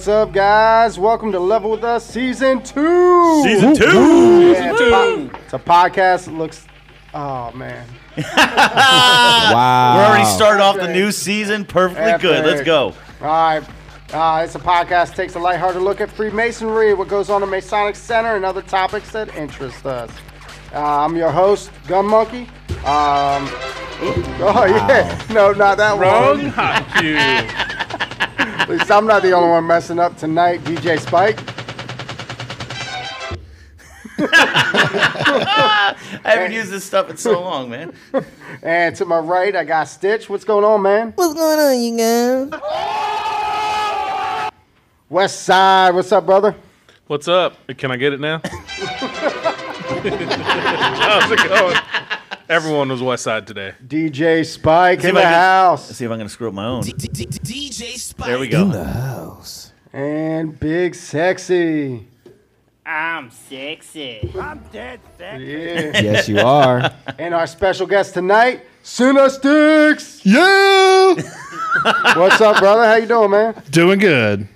What's up, guys? Welcome to Level with Us, Season 2. Season two. Yeah, it's, a po- it's a podcast that looks. Oh, man. Wow. We're already started off the new season perfectly good. Let's go. All right. Uh, it's a podcast that takes a lighthearted look at Freemasonry, what goes on in Masonic Center, and other topics that interest us. Uh, I'm your host, Gun Monkey. Um, oh, yeah. No, not that Wrong one. hot cue. At least I'm not the only one messing up tonight, DJ Spike. I haven't used this stuff in so long, man. And to my right, I got Stitch. What's going on, man? What's going on, you guys? West Side, what's up, brother? What's up? Can I get it now? How's it going? Everyone was West Side today. DJ Spike in if the can- house. Let's see if I'm gonna screw up my own. DJ Spike. There we go. In the house. And Big Sexy. I'm sexy. I'm dead sexy. Yeah. Yes, you are. and our special guest tonight, Sticks. yeah. What's up, brother? How you doing, man? Doing good.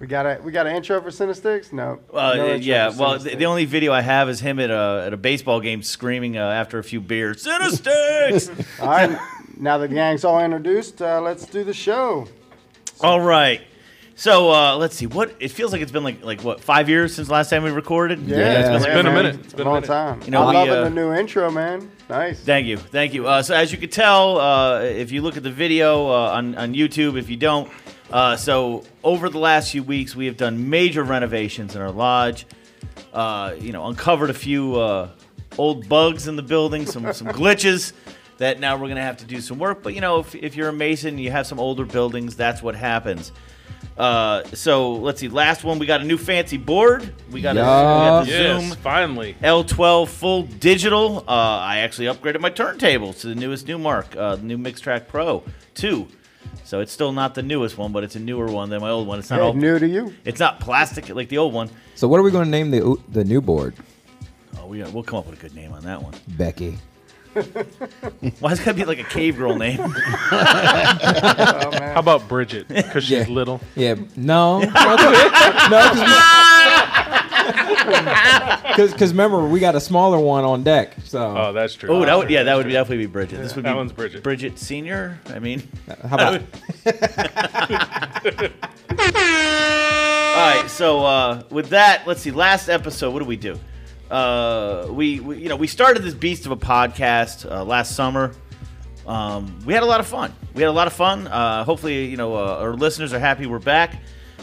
We got a we got an intro for Sticks? No. Uh, no yeah, well, the, the only video I have is him at a at a baseball game screaming uh, after a few beers. Sinister! All right. Now the gang's all introduced, uh, let's do the show. All right. So uh, let's see. What it feels like it's been like like what five years since last time we recorded. Yeah, it's been a minute. It's It's been a a long minute. time. You know, I we, love uh, the new intro, man. Nice. Thank you, thank you. Uh, so as you could tell, uh, if you look at the video uh, on on YouTube, if you don't, uh, so over the last few weeks we have done major renovations in our lodge. Uh, you know, uncovered a few uh, old bugs in the building, some some glitches that now we're gonna have to do some work. But you know, if, if you're a mason, you have some older buildings, that's what happens. Uh, so let's see. Last one, we got a new fancy board. We got, a, we got the Yes, Zoom. finally. L12 full digital. Uh, I actually upgraded my turntables to the newest new mark, uh, the new Mixtrack Pro 2. So it's still not the newest one, but it's a newer one than my old one. It's not Hey, all, new to you. It's not plastic like the old one. So, what are we going to name the the new board? Oh, we we'll come up with a good name on that one. Becky. Why is it gotta be like a cave girl name? How about Bridget? Because she's Yeah. little. Yeah. No. no. Because remember, we got a smaller one on deck. So, Oh, that's true. Oh, that would yeah, that would definitely be Bridget. This would That be one's Bridget. Bridget Senior. I mean, how about? All right, so uh, with that, let's see. Last episode, what do we do? Uh, we, we, you know, we started this beast of a podcast uh, last summer. Um, we had a lot of fun. We had a lot of fun. Uh, hopefully, you know, uh, our listeners are happy we're back.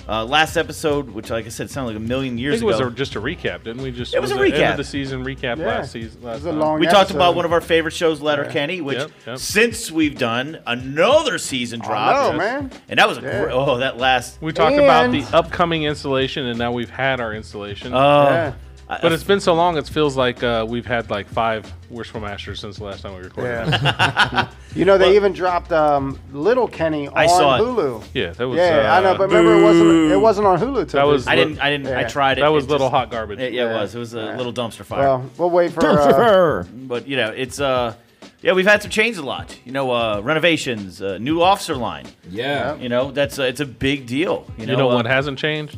Uh, last episode, which, like I said, sounded like a million I years think it was a, just a recap, didn't we? Just It was a the End recap. of the season recap Yeah. last season. It was a time. long we talked about one of our favorite shows, Letterkenny, which Yep, yep. since we've done another season drop, know, man. and that was a Yeah. great. Oh, that last. We talked about the upcoming installation, and now we've had our installation. Oh, Yeah. I- but it's been so long, it feels like uh, we've had like five Worshipful Masters since the last time we recorded. Yeah. you know, they even dropped um, Letterkenny on I saw it. Hulu. Yeah, that was. Yeah, uh, I know, but remember it wasn't it wasn't on Hulu till That was- this- I didn't. I didn't. I tried it. that was it little just- hot garbage. It, yeah, it was. It was a Yeah. little dumpster fire. Well, we'll wait for uh, but you know, it's uh, yeah, we've had some change a lot. You know, uh, renovations, uh, new officer line. yeah. You know, that's uh, it's a big deal. You know, You know uh, what hasn't changed?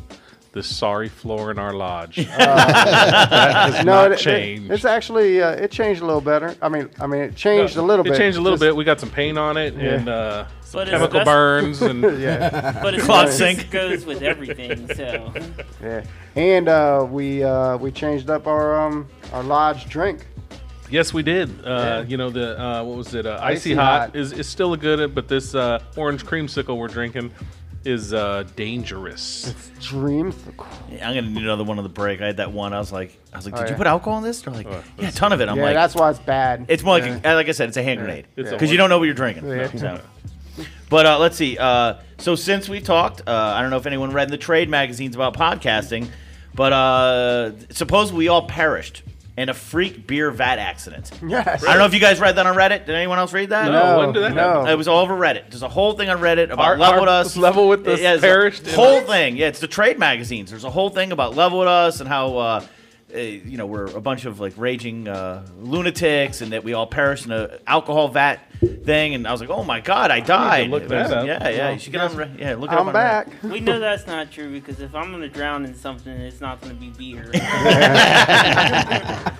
The sorry floor in our lodge. that has no, not it, it- changed. it's actually uh, it changed a little better. I mean, I mean, it changed a little it bit. changed a little Just- bit. We got some paint on it and uh, But it's chemical burns and Yeah, But it's Clock best sink. goes with everything. So yeah, and uh, we uh, we changed up our um our lodge drink. yes, we did. Uh, Yeah. You know the uh, what was it? Uh, Icy icy, hot, hot. is is still a good, but this uh, orange creamsicle we're drinking is uh, dangerous. Dreams. Yeah, I'm gonna need another one on the break. I had that one. I was like, I was like, Oh, did you yeah. put alcohol in this? They're like, yeah, a ton of it. I'm yeah, like, that's why it's bad. it's more like, a, like I said, it's a hand grenade It's a because you don't know what you're drinking. Yeah. So. But uh, let's see. Uh, so since we talked, uh, I don't know if anyone read in the trade magazines about podcasting, but uh, suppose we all perished and a freak beer vat accident. Yes. I don't know if you guys read that on Reddit. Did anyone else read that? No. when did that no. happen? It was all over Reddit. There's a whole thing on Reddit about Our- Level our with Us. Level with Us Yeah, it's a perished in Whole a- thing. Yeah, it's the trade magazines. There's a whole thing about Level with Us and how. Uh, uh, you know, we're a bunch of like raging uh, lunatics, and that we all perished in a alcohol vat thing. And I was like, "Oh my god, I died!" look It that was- up. Yeah, yeah. You should get on. Re- Yeah, look it up I'm on back. Reddit. we know that's not true because if I'm gonna drown in something, it's not gonna be beer. I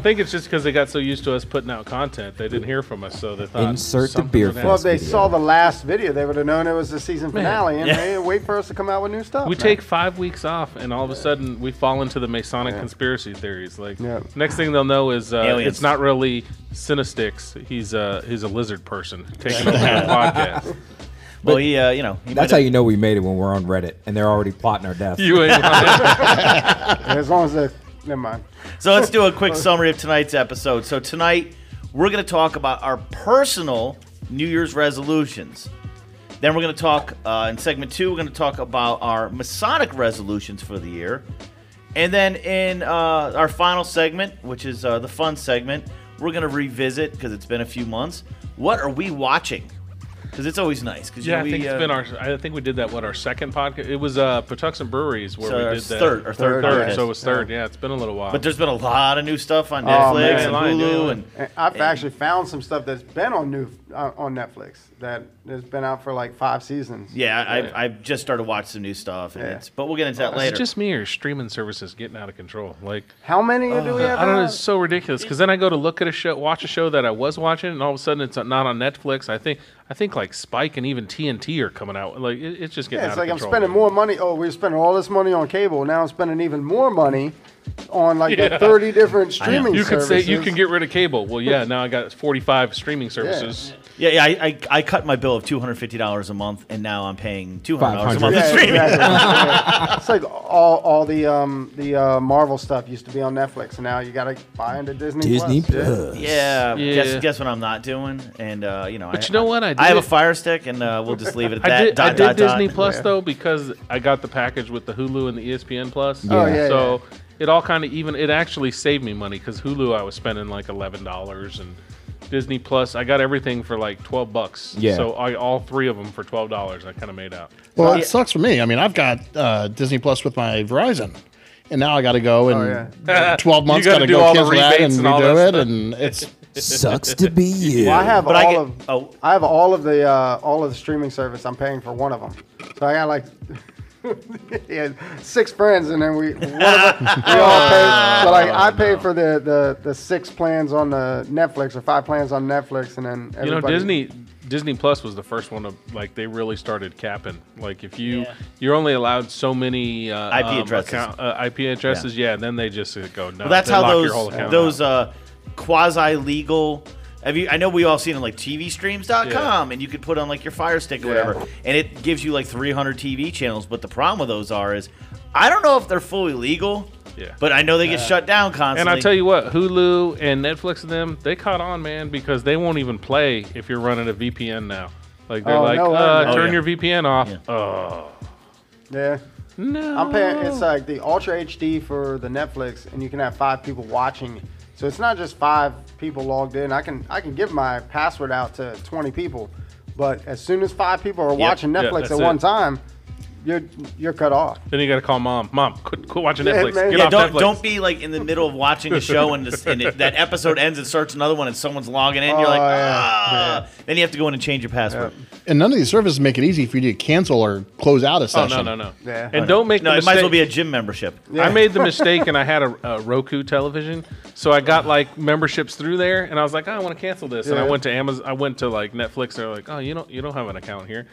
think it's just because they got so used to us putting out content, they didn't hear from us, so they thought Insert the something beer would fest. Well, happen. if they video. saw the last video, they would have known it was the season finale, and Yeah. they wait for us to come out with new stuff. We man. take five weeks off, and all of a sudden we fall into the Masonic conspiracy theories. Like, Yeah. next thing they'll know is uh, Aliens. it's not really Cinestix. He's uh, he's a lizard person taking over the podcast. Well, he, uh, you know, he That's how have- you know we made it when we're on Reddit and they're already plotting our deaths. You ain't. As long as they, never mind. So let's do a quick summary of tonight's episode. So tonight we're going to talk about our personal New Year's resolutions. Then we're going to talk uh, in segment two. We're going to talk about our Masonic resolutions for the year, and then in uh, our final segment, which is uh, the fun segment, we're going to revisit because it's been a few months. What are we watching? Because it's always nice. Because yeah, I we, think it's uh, been our. I think we did that. What our second podcast? It was uh, Patuxent Breweries where so we did that. third, our third, Third, Third, so it was third. Yeah, it's been a little while. But there's been a lot of new stuff on Oh, Netflix man. and Hulu and And I've actually found some stuff that's been on new uh, on Netflix that has been out for like five seasons. Yeah, I, Yeah. I've, I've just started watching some new stuff, and Yeah. it's, but we'll get into that Is later. it just me or streaming services getting out of control? Like How many do we have? I don't know. out? It's so ridiculous because then I go to look at a show, watch a show that I was watching, and all of a sudden it's not on Netflix. I think I think like Spike and even TNT are coming out. Like it, it's just getting Yeah, out it's of like I'm control. spending more money. Oh, we're spending all this money on cable. Now I'm spending even more money on like Yeah. the 30 different streaming You could say services. you can get rid of cable. Well, yeah. Now I got 45 streaming services. Yeah, yeah. I, I, I cut my bill of two hundred fifty dollars a month, and now I'm paying two hundred dollars a month. Yeah, streaming. exactly. It's like all, all the um the uh, Marvel stuff used to be on Netflix, and now you got to buy into Disney. Disney Plus. Yeah. Plus. Yeah, Yeah. Guess, guess what I'm not doing, and uh, you know. But I, you know what? I I have a Fire Stick, and uh, we'll just leave it at I that. did, dot, I did dot, dot. Disney Plus Yeah. though because I got the package with the Hulu and the ESPN Plus. Oh, yeah, So it all kind of even. It actually saved me money because Hulu I was spending like eleven dollars and Disney Plus I got everything for like twelve bucks. Yeah. So I, all three of them for twelve dollars. I kind of made out. Well, Yeah. it sucks for me. I mean, I've got uh, Disney Plus with my Verizon, and now I got to go and yeah. twelve months got gotta go all the cancel that and and all redo it, stuff. and it's Sucks to be you. Well, I have But all I get, of oh, I have all of the uh, all of the streaming service. I'm paying for one of them, so I got like yeah, six friends, and then we one of us, we all pay. So like I pay for the, the the six plans on the Netflix or five plans on Netflix, and then You know, Disney Disney Plus was the first one to like they really started capping. Like if you Yeah. you're only allowed so many uh, IP um, addresses. account- uh, IP addresses, yeah. then they just uh, go no. well, that's they how lock those your whole those uh, quasi legal. Have you? I know we all seen it like TVStreams.com, and you could put on like your Fire Stick or Yeah. whatever, and it gives you like 300 TV channels. But the problem with those are is, I don't know if they're fully legal. Yeah. But I know they get shut down constantly. And I tell you what, Hulu and Netflix and them, they caught on, man, because they won't even play if you're running a VPN now. Like they're Oh, like, no way. uh, Oh, turn yeah. your VPN off. Yeah. Oh yeah. no! I'm paying. It's like the Ultra HD for the Netflix, and you can have five people watching. So it's not just five people logged in. I can I can give my password out to 20 people, but as soon as five people are watching Netflix that's at it. one time, you're you're cut off. then you got to call mom. Mom, quit, quit watching Yeah, Netflix. man. Get yeah, off don't Netflix. don't be like in the middle of watching a show and, this, and it, that episode ends and starts another one and someone's logging in. You're Oh, like, yeah, ah. Then you have to go in and change your password. and none of these services make it easy for you to cancel or close out a Oh session. no no no! Yeah. And don't make No, the it might as well be mistake- a gym membership. I made the mistake and I had a, a Roku television, so I got like memberships through there, and I was like, oh, I want to cancel this, and I Yeah. went to Amazon, I went to like Netflix, they're like, oh, you don't you don't have an account here.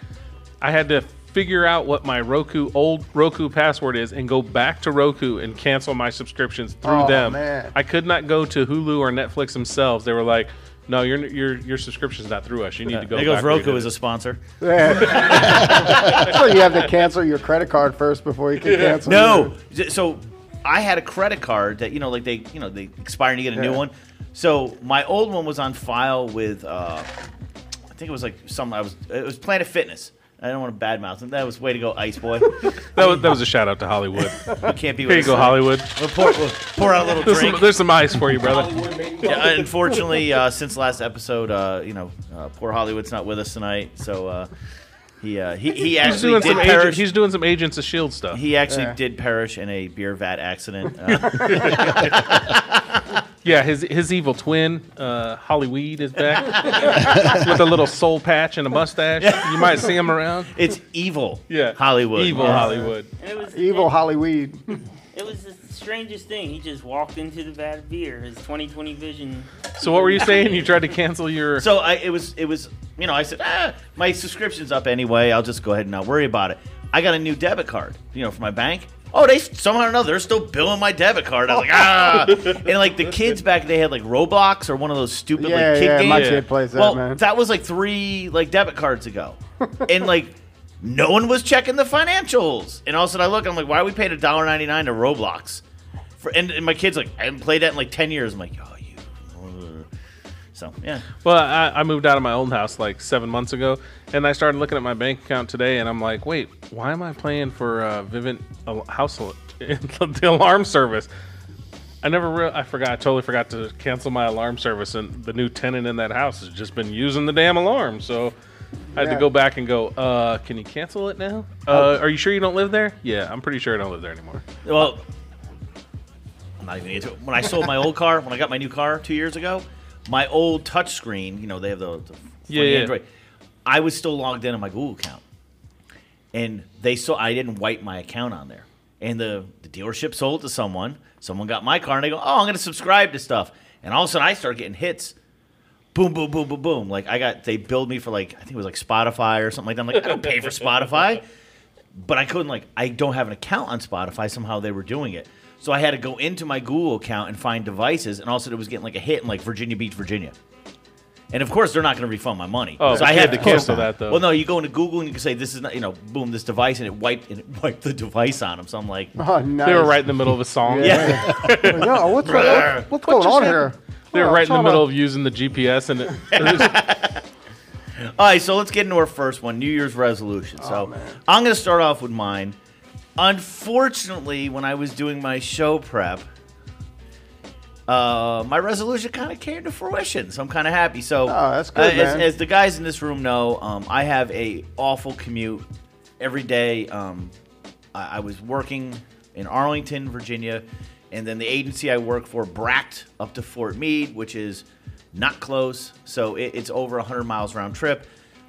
I had to figure out what my Roku old Roku password is and go back to Roku and cancel my subscriptions through Oh, them. man. I could not go to Hulu or Netflix themselves. They were like. No, your your your subscription's not through us. You need to go. There goes back Roku did as a sponsor. so you have to cancel your credit card first before you can cancel. No, so I had a credit card that you know, like they, you know, they expire and you get a new one. So my old one was on file with, uh, I think it was like some. I was it was Planet Fitness. I don't want to badmouth him. That was way to go, Ice Boy. That was, that was a shout out to Hollywood. You can't be Here you go, tonight. Hollywood. We'll pour, we'll pour out a little There's drink. some, there's some ice for you, brother. Yeah, unfortunately, uh, since last episode, uh, you know, uh, poor Hollywood's not with us tonight, so uh, he uh, he he He's actually doing did some perish. agent, he's doing some Agents of Shield stuff. he actually Yeah. did perish in a beer vat accident. Uh, Yeah, his his evil twin, uh, Hollyweed, is back with a little soul patch and a mustache. You might see him around. it's evil. Yeah, Hollywood. evil Yeah. Hollywood. And it was Evil It, Hollyweed. it was the strangest thing. He just walked into the vat of beer. His 2020 vision. So what were you saying? You tried to cancel your? So I, it was, it was, you know, I said, ah, my subscription's up anyway. I'll just go ahead and not worry about it. I got a new debit card, you know, for my bank. Oh, they somehow or another they're still billing my debit card. I was like, ah, and like the kids back they had like Roblox or one of those stupid Yeah, like kid yeah, games. my kid plays that, well, man. that was like three like debit cards ago, and like no one was checking the financials. And all of a sudden I look, I'm like, why are we paying a dollar ninety nine to Roblox? For and, and my kid's like, I haven't played that in like ten years. I'm like, oh you. So yeah. Well, I, I moved out of my old house like seven months ago, and I started looking at my bank account today, and I'm like, wait, why am I paying for uh, Vivint al- house al- the alarm service? I never, re- I forgot, I totally forgot to cancel my alarm service, and the new tenant in that house has just been using the damn alarm, so. I had Yeah. to go back and go. Uh, can you cancel it now? Uh, are you sure you don't live there? Yeah, I'm pretty sure I don't live there anymore. Well, I'm not even gonna get to it. When I sold my old car, when I got my new car two years ago, my old touchscreen, you know, they have the, the Yeah, yeah. Android. I was still logged in on my Google account, and they saw I didn't wipe my account on there, and the the dealership sold it to someone. Someone got my car, and they go, "Oh, I'm gonna subscribe to stuff," and all of a sudden I start getting hits. Boom, boom, boom, boom, boom. Like I got, they billed me for like I think it was like Spotify or something like that. I'm like, I don't pay for Spotify but I couldn't like I don't have an account on Spotify. Somehow they were doing it, so I had to go into my Google account and find devices, and also it was getting like a hit in like Virginia Beach, Virginia. And of course, they're not going to refund my money. Oh, so I had had to cancel that, though. Well, no, you go into Google and you can say this is not, you know, boom, this device, and it wiped and it wiped the device on them. So I'm like, Oh, nice. They were right in the middle of a song. yeah, Yo, what's, what, what's going on here? They were Oh, right in the middle up. of using the GPS, and it, it All right, so let's get into our first one, New Year's resolution. Oh, So I'm going to start off with mine. Unfortunately, when I was doing my show prep, uh, my resolution kind of came to fruition. So I'm kind of happy. So Oh, that's good, as, as the guys in this room know, um, I have a awful commute every day. Um, I, I was working in Arlington, Virginia, and then the agency I work for bracked up to Fort Meade, which is not close. So it, it's over 100 miles round trip.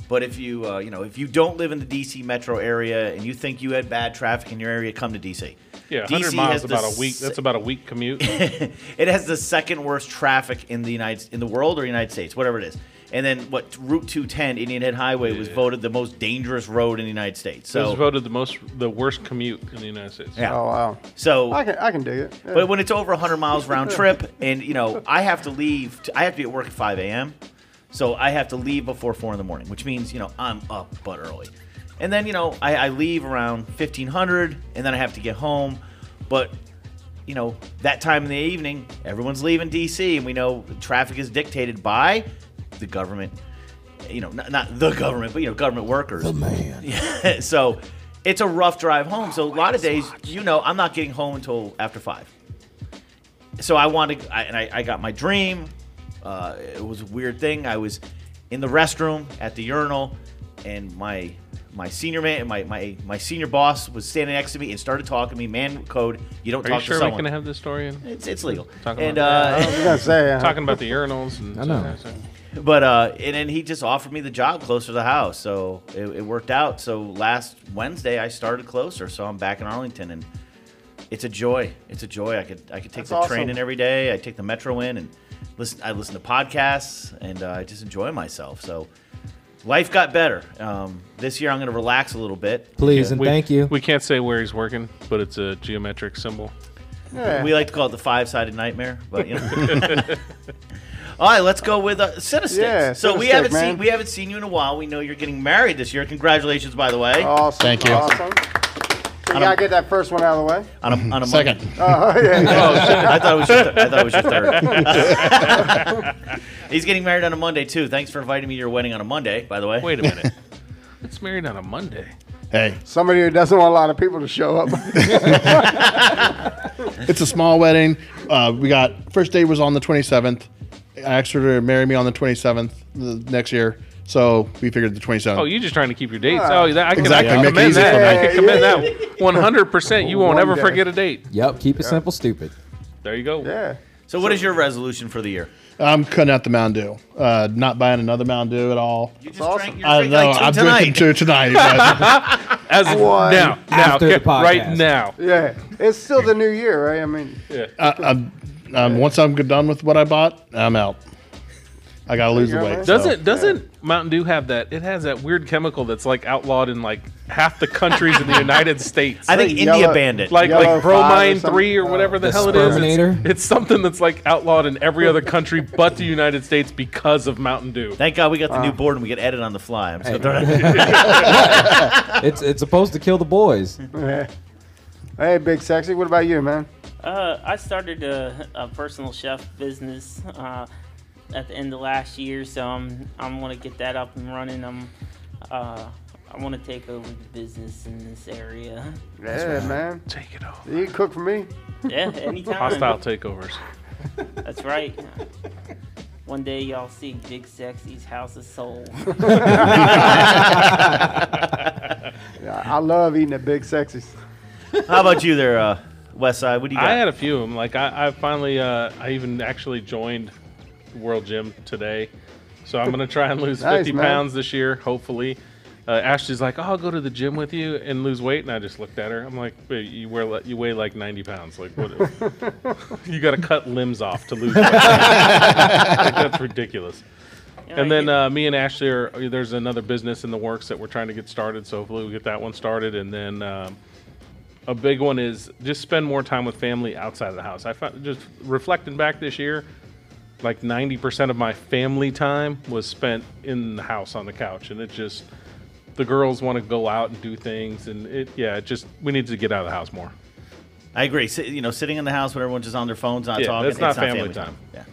But if you uh, you know if you don't live in the DC metro area and you think you had bad traffic in your area, come to DC. yeah, DC miles has about a week. That's about a week commute. it has the second worst traffic in the United in the world or United States, whatever it is. And then what Route 210 Indian Head Highway was voted the most dangerous road in the United States. So, it was voted the most, the worst commute in the United States. Yeah. Oh, wow. so I can, I can dig it. Yeah. But when it's over 100 miles round trip, and you know, I have to leave. To, I have to be at work at 5 a.m. So I have to leave before four in the morning, which means you know I'm up but early. And then you know I, I leave around 1500, and then I have to get home. But you know that time in the evening, everyone's leaving DC, and we know traffic is dictated by the government. You know, not, not the government, but you know, government workers. The man. Yeah. so it's a rough drive home. So a lot of days, you know, I'm not getting home until after five. So I wanted, I, and I, I got my dream. Uh, it was a weird thing. I was in the restroom at the urinal, and my my senior man, my my my senior boss was standing next to me and started talking to me. Man code, you don't Are talk you sure to we someone. can have this story in? it's it's legal. Talking and about- I uh, was gonna say. uh, Talking about the urinals and I know. But uh, and then he just offered me the job closer to the house, so it, it worked out. So last Wednesday I started closer, so I'm back in Arlington, and it's a joy. It's a joy. I could I could take That's the awesome. train in every day. I take the metro in and listen. I listen to podcasts, and uh, I just enjoy myself. So life got better. Um, this year I'm going to relax a little bit. Please and We- thank you. We can't say where he's working, but it's a geometric symbol. yeah. We like to call it the five-sided nightmare, but you know. All right, let's go with uh, Cinesticks. Yeah, so we haven't man. seen we haven't seen you in a while. We know you're getting married this year. Congratulations, by the way. Awesome. Thank you. Awesome. So you gotta get that first one out of the way. on a, on a Second. Monday. Oh, yeah. yeah. I thought it was your th- I thought it was your third. He's getting married on a Monday too. Thanks for inviting me to your wedding on a Monday, by the way. Wait a minute. it's married on a Monday? Hey, Somebody who doesn't want a lot of people to show up. it's a small wedding. Uh, we got first date was on the 27th. I asked her to marry me on the 27th the next year. So we figured the 27th. Oh, you're just trying to keep your dates. Oh, that, I can, Exactly, I can make commend that. for. I can commend Yeah, that. 100. percent You won't One ever day. forget a date. Yep, keep it simple, stupid. There you go. yeah. So, what is your resolution for the year? I'm cutting out the Mountain Dew. Uh, not buying another Mountain Dew at all. You just awesome. drank, you're I drinking know like two I'm tonight. drinking two tonight. As One. now, now, After the okay, right now. Yeah. It's still the new year, right? I mean, Yeah. I, I'm, um, once I'm done with what I bought, I'm out. I gotta lose the you go, weight. so- Doesn't doesn't Mountain Dew have that? It has that weird chemical that's like outlawed in like half the countries in the United States. I think Like India yellow- banned it. like like five or bromine three or whatever the, The hell it is. It's, it's something that's like outlawed in every other country but the United States because of Mountain Dew. Thank God we got the Uh. new board and we get edit on the fly. I'm just gonna It's it's supposed to kill the boys. hey, Big Sexy, what about you, man? Uh, I started a, a personal chef business uh, at the end of last year, so I'm I'm gonna get that up and running. I'm uh, I want to take over the business in this area. Yeah, man. Take it over. You can cook for me. Yeah, anytime. Hostile takeovers. That's right. One day y'all see Big Sexy's House of Soul. Yeah, I love eating at Big Sexy's. How about you there, uh, West Side? What do you got? I had a few of them. Like I, I finally, uh, I even actually joined World Gym today, so I'm gonna try and lose Nice, 50 man. pounds this year, hopefully. Uh, Ashley's like, "Oh, I'll go to the gym with you and lose weight," and I just looked at her. I'm like, Wait, "You wear, li- you weigh like 90 pounds. Like, what? you got to cut limbs off to lose weight. like, that's ridiculous." And then uh, me and Ashley are there's another business in the works that we're trying to get started. So hopefully we get that one started. And then um, a big one is just spend more time with family outside of the house. I found just reflecting back this year, like 90% of my family time was spent in the house on the couch, and it just the girls want to go out and do things, and it yeah, it just we need to get out of the house more. I agree. Si- you know, sitting in the house when everyone's just on their phones, not Yeah, talking. that's not family time. Yeah.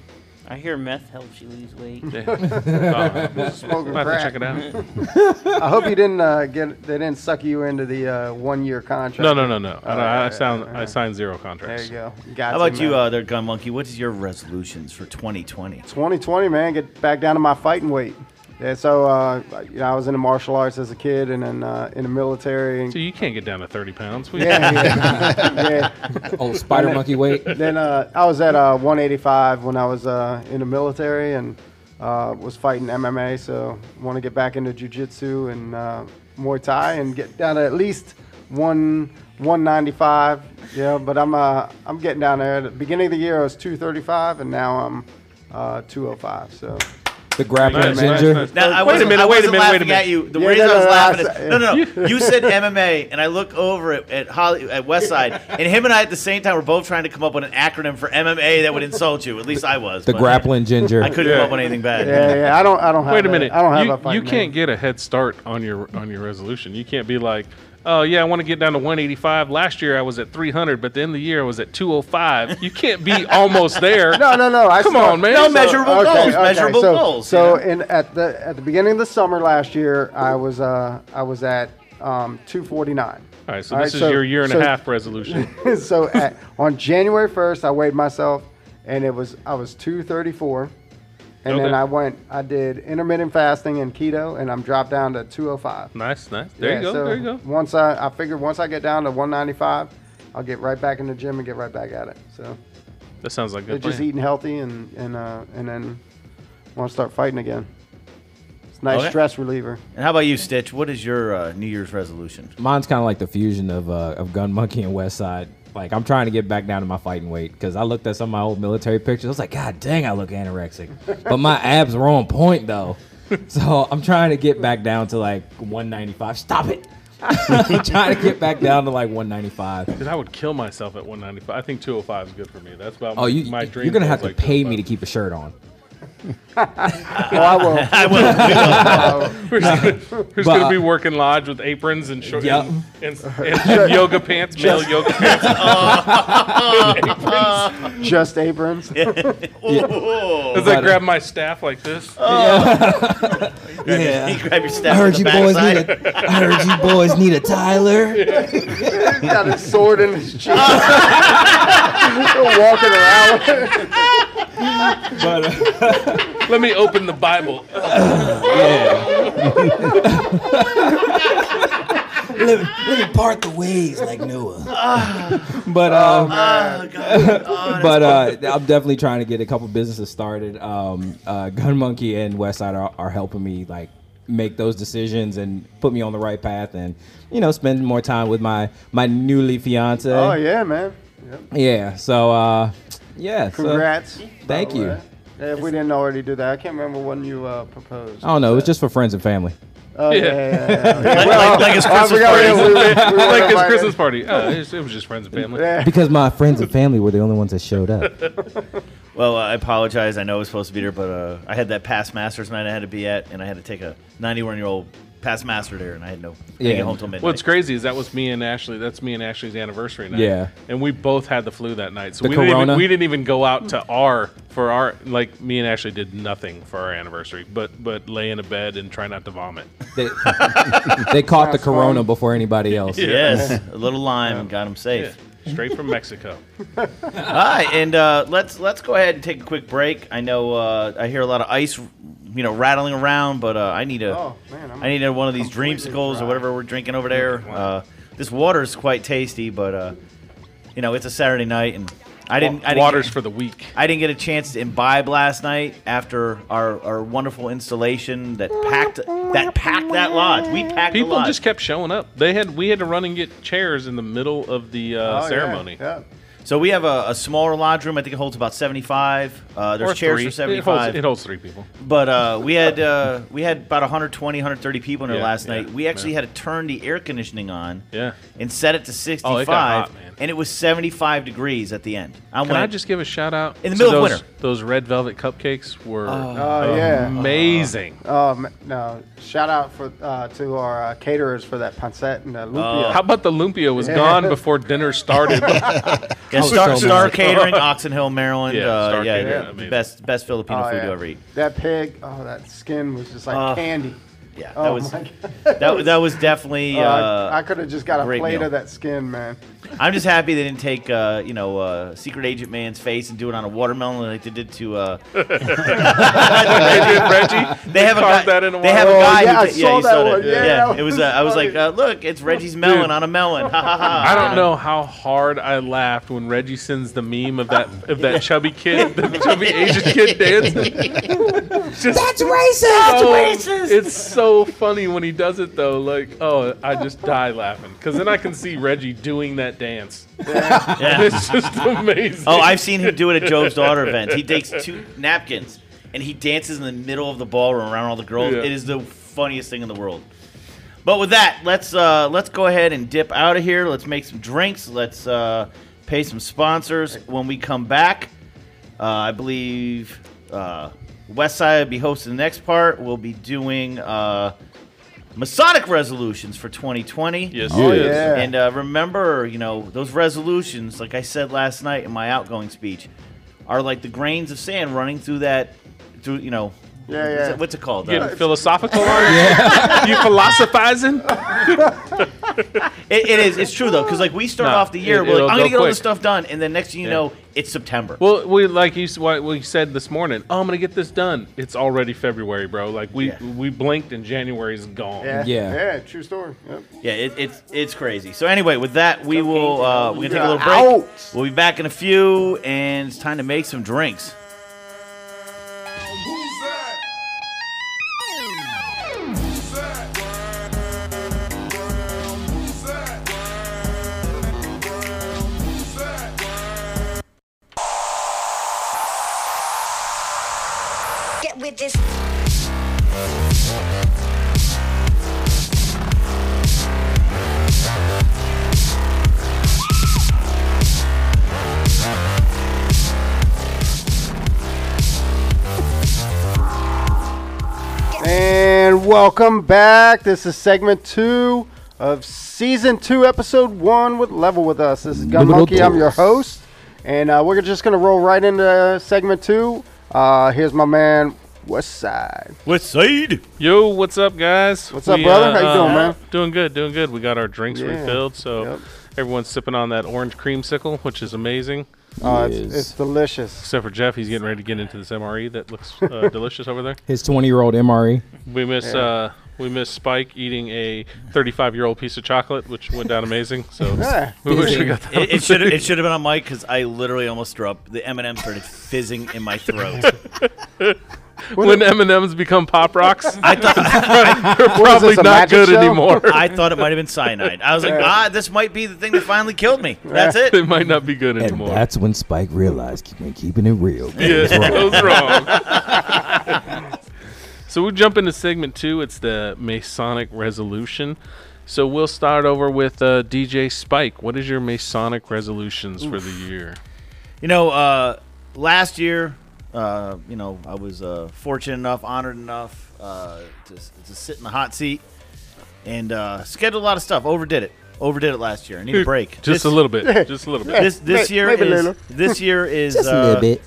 I hear meth helps you lose weight. Uh, Smoking I'm to crack. check it out. I hope you didn't uh, get. They didn't suck you into the uh, one-year contract. No, no, no, no. I, I, I sound right, I signed zero There contracts. you go. Got How about you, man. uh, there, Gun Monkey? What is your resolutions for 2020? 2020, man, get back down to my fighting weight. Yeah, so uh, you know, I was into martial arts as a kid, and then uh, in the military. And, So you can't get down to 30 pounds. We- yeah, yeah, yeah. Oh, spider monkey weight. Then uh, I was at uh, 185 when I was uh, in the military and uh, was fighting MMA. So want to get back into jujitsu and uh, Muay Thai and get down to at least one 195. Yeah, but I'm uh, I'm getting down there. At the beginning of the year I was 235, and now I'm uh, 205. So The grappling Nice, nice, ginger. nice. Now, I Wait a wasn't, minute, I wait a minute, laughing wait a minute. at you. The Yeah, reason no, I was no, laughing I- is no, no, no. You said MMA, and I look over at at, Holly, at Westside, and him and I at the same time were both trying to come up with an acronym for MMA that would insult you. At least I was. The grappling ginger. I couldn't come up with anything bad. yeah, yeah. I don't I don't have. Wait a that- minute. I don't have you, a fight. you can't get a head start on your on your resolution. You can't be like, oh yeah, I want to get down to 185. Last year I was at 300, but the end of the year I was at 205. You can't be almost there. No, no, no. I Come start- on, man. No So- measurable goals. Measurable so, goals. So yeah. in at the at the beginning of the summer last year, I was uh I was at um 249. All right, so All this right, is so- your year and so- a half resolution. so at, on January 1st, I weighed myself, and it was I was 234, and then I went I did intermittent fasting and keto, and I'm dropped down to 205. nice, nice. There Yeah, you go. so there you go. Once I I figured once I get down to 195, I'll get right back in the gym and get right back at it. So That sounds like good. it's just eating healthy and and uh, and then want to start fighting again. It's nice Okay. stress reliever. And how about you, Stitch? What is your uh, New Year's resolution? Mine's kind of like the fusion of uh, of Gun Monkey and West Side. Like I'm trying to get back down to my fighting weight because I looked at some of my old military pictures. I was like, God dang, I look anorexic, but my abs were on point though. So I'm trying to get back down to like 195. Stop it! I'm trying to get back down to like 195. Because I would kill myself at 195. I think 205 is good for me. That's about Oh, you my dream. you're gonna have to like oh pay me to keep a shirt on. Well, I will. I will. Uh, We're just gonna, we're But, gonna uh, be working lodge with aprons and short Yep. and, and, and yoga pants, male yoga pants. just aprons. As I uh, grab my staff like this. Yeah. You grab your step I heard you boys need a. I heard you boys need a Tyler. He's got a sword in his cheek. Walking around. with it. But uh, Let me open the Bible. let, me, let me part the ways like Noah. but um, Oh, God. but uh, I'm definitely trying to get a couple businesses started. Um, uh, Gun Monkey and Westside are, are helping me like make those decisions and put me on the right path, and you know, spend more time with my my newly fiance. Oh yeah, man. Yep. Yeah. So uh, yeah. so- Congrats. thank you. way. Yeah, if we didn't already do that, I can't remember when you uh, proposed. I don't know. It was just for friends and family. Oh yeah, yeah, yeah. yeah. Like, Well, like, like his Christmas forgot we- party. we- we like his. Christmas party. Uh, it, was, just friends and family. Yeah. Because my friends and family were the only ones that showed up. Well, uh, I apologize. I know I was supposed to be there, but uh, I had that past Masters night I had to be at, and I had to take a 91 year old past Master there, and I had no. Yeah. Yeah. Get home till midnight. What's crazy is that was me and Ashley. That's me and Ashley's anniversary night. Yeah. and we both had the flu that night. So The we didn't, even, we didn't even go out to our for our like me and Ashley did nothing for our anniversary, but but lay in a bed and try not to vomit. They, they caught the corona before anybody else. Yes, a little lime and got him safe. Yeah, straight from Mexico. All right, and uh, let's let's go ahead and take a quick break. I know uh, I hear a lot of ice, you know, rattling around, but uh, I need a Oh man, I'm I need a, one of these dreamsicles dry. or whatever we're drinking over there. Uh, this water is quite tasty, but uh, you know, it's a Saturday night, and I didn't. I didn't Waters get- for the weak. I didn't get a chance to imbibe last night after our, our wonderful installation that packed that packed that lodge. We packed the People lodge. just kept showing up. They had we had to run and get chairs in the middle of the uh, Oh, yeah, ceremony. Yeah. So we have a, a smaller lodge room. I think it holds about seventy five. Uh, there's Or chairs three. for seventy-five. It holds, it holds three people. But uh, we had uh, we had about 120, 130 people in there Yeah, last yeah, night. We actually yeah. had to turn the air conditioning on Yeah. and set it to 65, Oh, it got hot, man. and it was 75 degrees at the end. I Can went, I just give a shout out In the to middle of those, winter. Those red velvet cupcakes were Oh yeah. amazing. Um, no, shout out for uh, to our uh, caterers for that pancit and the lumpia. How about the lumpia was Yeah. gone before dinner started? yeah, was Star, so Star mad. Catering, Oxon Hill, Maryland. Yeah, uh, Star yeah, Catering, the best best Filipino Oh, food yeah. you ever eat. That pig, oh, that skin was just like Uh, candy. Yeah, that Oh was that, that was definitely. Uh, Uh, I could have just got a plate meal. of that skin, man. I'm just happy they didn't take uh, you know uh, Secret Agent Man's face and do it on a watermelon like they did to. Uh, Reggie, They have a carved guy. that in a they have a Oh, yeah, who I saw you that saw one. that. Yeah, Yeah, that it was. was Uh, I was like, uh, look, it's Reggie's melon Dude. on a melon. Ha ha ha. I don't know how hard I laughed when Reggie sends the meme of that of that chubby kid, the chubby Asian kid dancing. Just That's racist. so, It's so funny when he does it though. Like, oh, I just die laughing because then I can see Reggie doing that dance. Yeah. It's just amazing. Oh, I've seen him do it at Job's daughter event. He takes two napkins and he dances in the middle of the ballroom around all the girls. Yeah. It is the funniest thing in the world. But with that, let's uh, let's go ahead and dip out of here. Let's make some drinks. Let's uh, pay some sponsors. When we come back, uh, I believe uh, Westside will be hosting the next part. We'll be doing uh, Masonic resolutions for 2020. yes, Oh, yes. yeah. And uh, remember, you know, those resolutions, like I said last night in my outgoing speech, are like the grains of sand running through that, through, you know, Yeah, what's yeah. it, what's it called? Getting Uh, philosophical on it? You philosophizing? it, it is. It's true though, because like we start No, off the year, it- we're it'll like, I'm gonna go get all this quick. stuff done, and then next thing you Yeah. know, it's September. Well, we like you s- what we said this morning. Oh, I'm gonna get this done. It's already February, bro. Like we Yeah. we blinked and January's gone. Yeah, Yeah. yeah, true story. Yep. yeah, it, it's it's crazy. So anyway, with that, we will uh, we're gonna take a little break. out. We'll be back in a few, and it's time to make some drinks. Welcome back. This is segment two of season two, episode one with Level with Us. This is Gun Level Monkey. I'm your host, and uh, we're just gonna roll right into segment two. Uh, here's my man West Side. West Side. Yo, what's up, guys? What's up, brother? How you doing, man? Doing good, doing good. We got our drinks Yeah. refilled, so Yep. everyone's sipping on that orange creamsicle, which is amazing. Uh, it's, Yes. it's delicious. Except for Jeff, he's getting ready to get into this MRE that looks uh, delicious over there. His 20 year old MRE. We miss Yeah. uh, we miss Spike eating a 35 year old piece of chocolate, which went down amazing. So Yeah. we wish we got that. It, it should it should have been on mic because I literally almost threw up. The M and M started fizzing in my throat. When M and M's become pop rocks, I thought they're probably this, not good show? anymore. I thought it might have been cyanide. I was like, ah, this might be the thing that finally killed me. That's it. it. might not be good And anymore. that's when Spike realized when keeping it real. Yeah, was wrong. was wrong. so we jump into segment two. It's the Masonic resolution. So we'll start over with uh, DJ Spike. What is your Masonic resolutions for the year? You know, uh, last year, uh, you know, I was uh, fortunate enough, honored enough uh, to, to sit in the hot seat and uh, scheduled a lot of stuff. Overdid it. Overdid it last year. I need a break. Just This- a little bit. Just a little bit. This this year maybe is little. this year is Just a uh, little bit.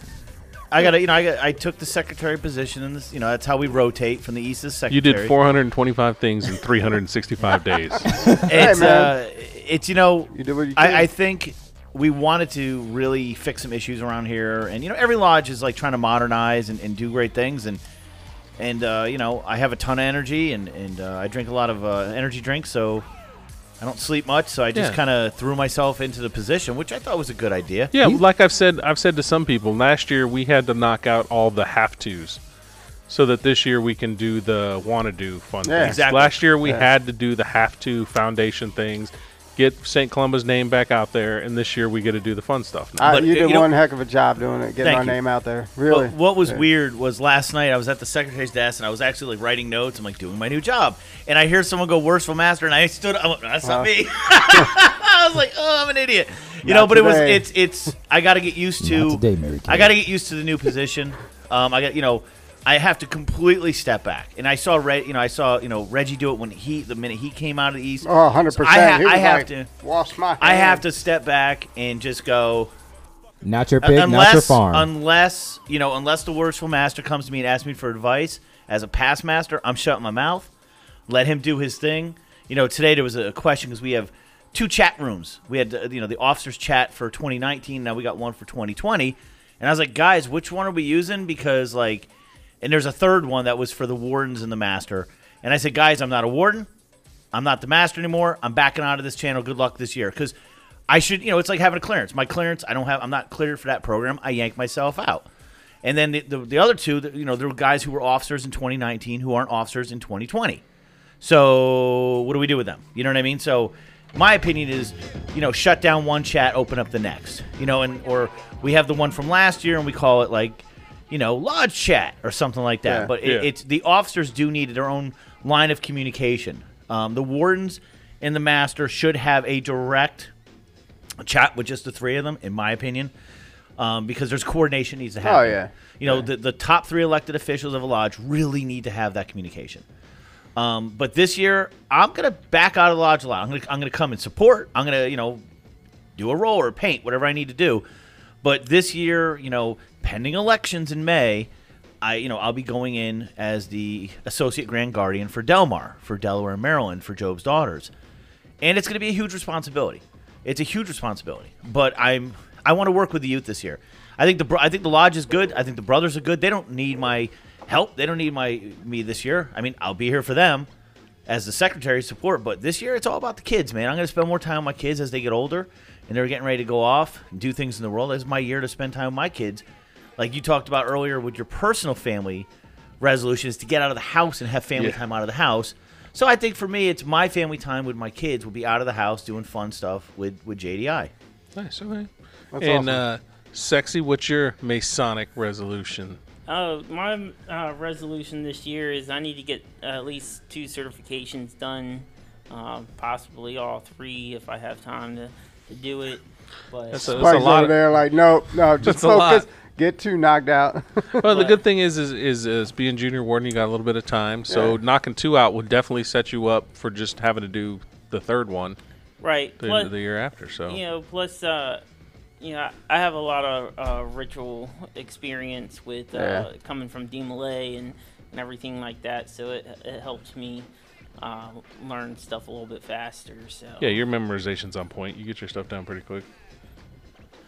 I got to you know I got, I took the secretary position and this you know that's how we rotate from the east to the You did 425 things in 365 days. It's man. uh, it's you know You did what you I, I think we wanted to really fix some issues around here, and you know every lodge is like trying to modernize and, and do great things, and and uh, you know I have a ton of energy, and and uh, I drink a lot of uh, energy drinks, so I don't sleep much, so I just Yeah. kind of threw myself into the position, which I thought was a good idea. Yeah, like I've said, I've said to some people, last year we had to knock out all the have tos, so that this year we can do the want to do fun Yeah. things. Exactly. Last year we Yeah. had to do the have to foundation things, get St. Columba's name back out there, and this year we get to do the fun stuff. Now. Uh, But, you uh, did you know- one heck of a job doing it, getting our you. name out there. Really. What, what was Yeah. weird was last night I was at the secretary's desk and I was actually like writing notes. I'm like doing my new job, and I hear someone go "worshipful master," and I stood. I went, "That's Uh. not me." I was like, "Oh, I'm an idiot," you know. Not But it was it's it's. I got to get used to. Not today, Mary I got to get used to the new position. Um, I got you know. I have to completely step back, and I saw Reg, you know, I saw you know Reggie do it when he the minute he came out of the East. Oh, 100%. I, ha- I have like, to, Wash my I have to step back and just go. Not your pig, unless, not your farm. Unless you know, unless the worshipful master comes to me and asks me for advice as a past master, I'm shutting my mouth. Let him do his thing. You know, today there was a question because we have two chat rooms. We had uh, you know the officers chat for 2019. Now we got one for 2020, and I was like, guys, which one are we using? Because like, and there's a third one that was for the wardens and the master. And I said, guys, I'm not a warden. I'm not the master anymore. I'm backing out of this channel. Good luck this year. Because I should, you know, it's like having a clearance. My clearance, I don't have, I'm not cleared for that program. I yank myself out. And then the, the, the other two, the, you know, there were guys who were officers in 2019 who aren't officers in 2020. So what do we do with them? You know what I mean? So my opinion is, you know, shut down one chat, open up the next. You know, and or we have the one from last year and we call it like, you know, lodge chat or something like that. Yeah. But it, Yeah. it's the officers do need their own line of communication. Um, the wardens and the master should have a direct chat with just the three of them, in my opinion, um, because there's coordination needs to happen. Oh, yeah. You know, the, the top three elected officials of a lodge really need to have that communication. Um, but this year, I'm gonna back out of the lodge a lot. I'm gonna I'm gonna come and support. I'm gonna you know do a roll or paint whatever I need to do. But this year, you know, pending elections in May, I you know I'll be going in as the associate grand guardian for Delmar, for Delaware and Maryland, for Job's daughters, and it's going to be a huge responsibility. It's a huge responsibility, but I'm I want to work with the youth this year. I think the I think the lodge is good. I think the brothers are good. They don't need my help. They don't need my me this year. I mean, I'll be here for them as the secretary support, but this year it's all about the kids, man. I'm going to spend more time with my kids as they get older and they're getting ready to go off and do things in the world. Is my year to spend time with my kids. Like you talked about earlier with your personal family resolution is to get out of the house and have family Yeah. time out of the house. So I think for me, it's my family time with my kids will be out of the house doing fun stuff with with JDI. Nice. Okay. That's and awesome. uh, sexy, what's your Masonic resolution? Uh, my uh, resolution this year is I need to get at least two certifications done, uh, possibly all three if I have time to, to do it. But That's a, that's a lot. Of, there like, no, no, just That's a lot. focus. Get two knocked out. Well, the good thing is, is, is, is being junior warden, you got a little bit of time. So Yeah. knocking two out would definitely set you up for just having to do the third one Right. the, Plus, the year after. So you know, plus, uh, you know, I have a lot of uh, ritual experience with uh, Yeah. coming from DeMolay and, and everything like that. So it, it helps me uh, learn stuff a little bit faster. So yeah, your memorization's on point. You get your stuff down pretty quick.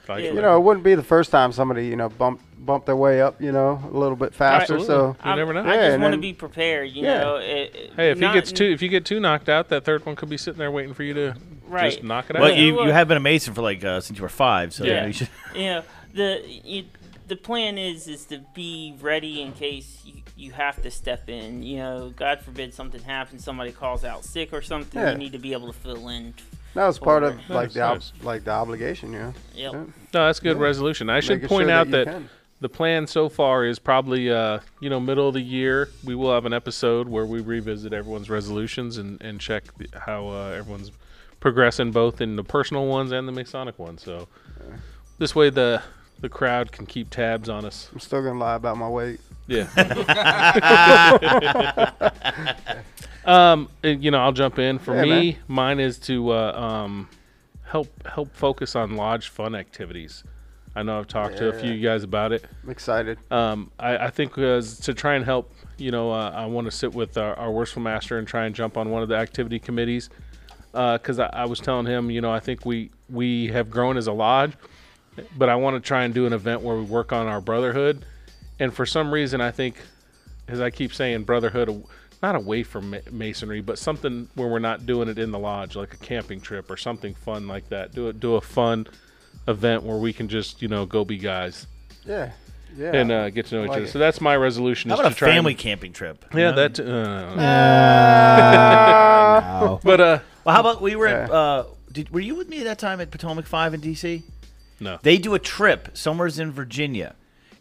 Like- Yeah. you know, it wouldn't be the first time somebody, you know, bump bump their way up, you know, a little bit faster. So You never know. I Yeah, just want to be prepared. You Yeah. know, it, it- Hey, if not he gets two, if you get two knocked out, that third one could be sitting there waiting for you to Right. just knock it out. Well, Yeah. you, you have been a Mason for like uh, since you were five, so Yeah. you should. you know the you, the plan is is to be ready in case you, you have to step in you know god forbid something happens somebody calls out sick or something Yeah. you need to be able to fill in that was part of like the ob- nice. like the obligation, you know. yep Yeah. no, that's good Yeah. resolution. I should Making point sure out you that, the plan so far is probably uh, you know middle of the year. We will have an episode where we revisit everyone's resolutions and and check the, how uh, everyone's progressing, both in the personal ones and the Masonic ones. So this way the the crowd can keep tabs on us. I'm still gonna lie about my weight. Yeah. um, you know, I'll jump in. For Yeah, me, man. mine is to uh, um, help help focus on lodge fun activities. I know I've talked to a few of you guys about it. I'm excited. Um, I, I think as to try and help, you know, uh, I want to sit with our, our worshipful master and try and jump on one of the activity committees. Uh, because I, I was telling him, you know, I think we we have grown as a lodge, but I want to try and do an event where we work on our brotherhood. And for some reason, I think, as I keep saying, brotherhood, aw- not away from ma- masonry, but something where we're not doing it in the lodge, like a camping trip or something fun like that. Do it, do a fun event where we can just, you know, go be guys Yeah. Yeah. and uh, get to know each other. it. So that's my resolution. How is about to a try and- family camping trip? yeah, know? that. Uh, Wow. but uh, Well, how about we were at? Uh, did, were you with me that time at Potomac Five in DC? no. They do a trip somewhere's in Virginia,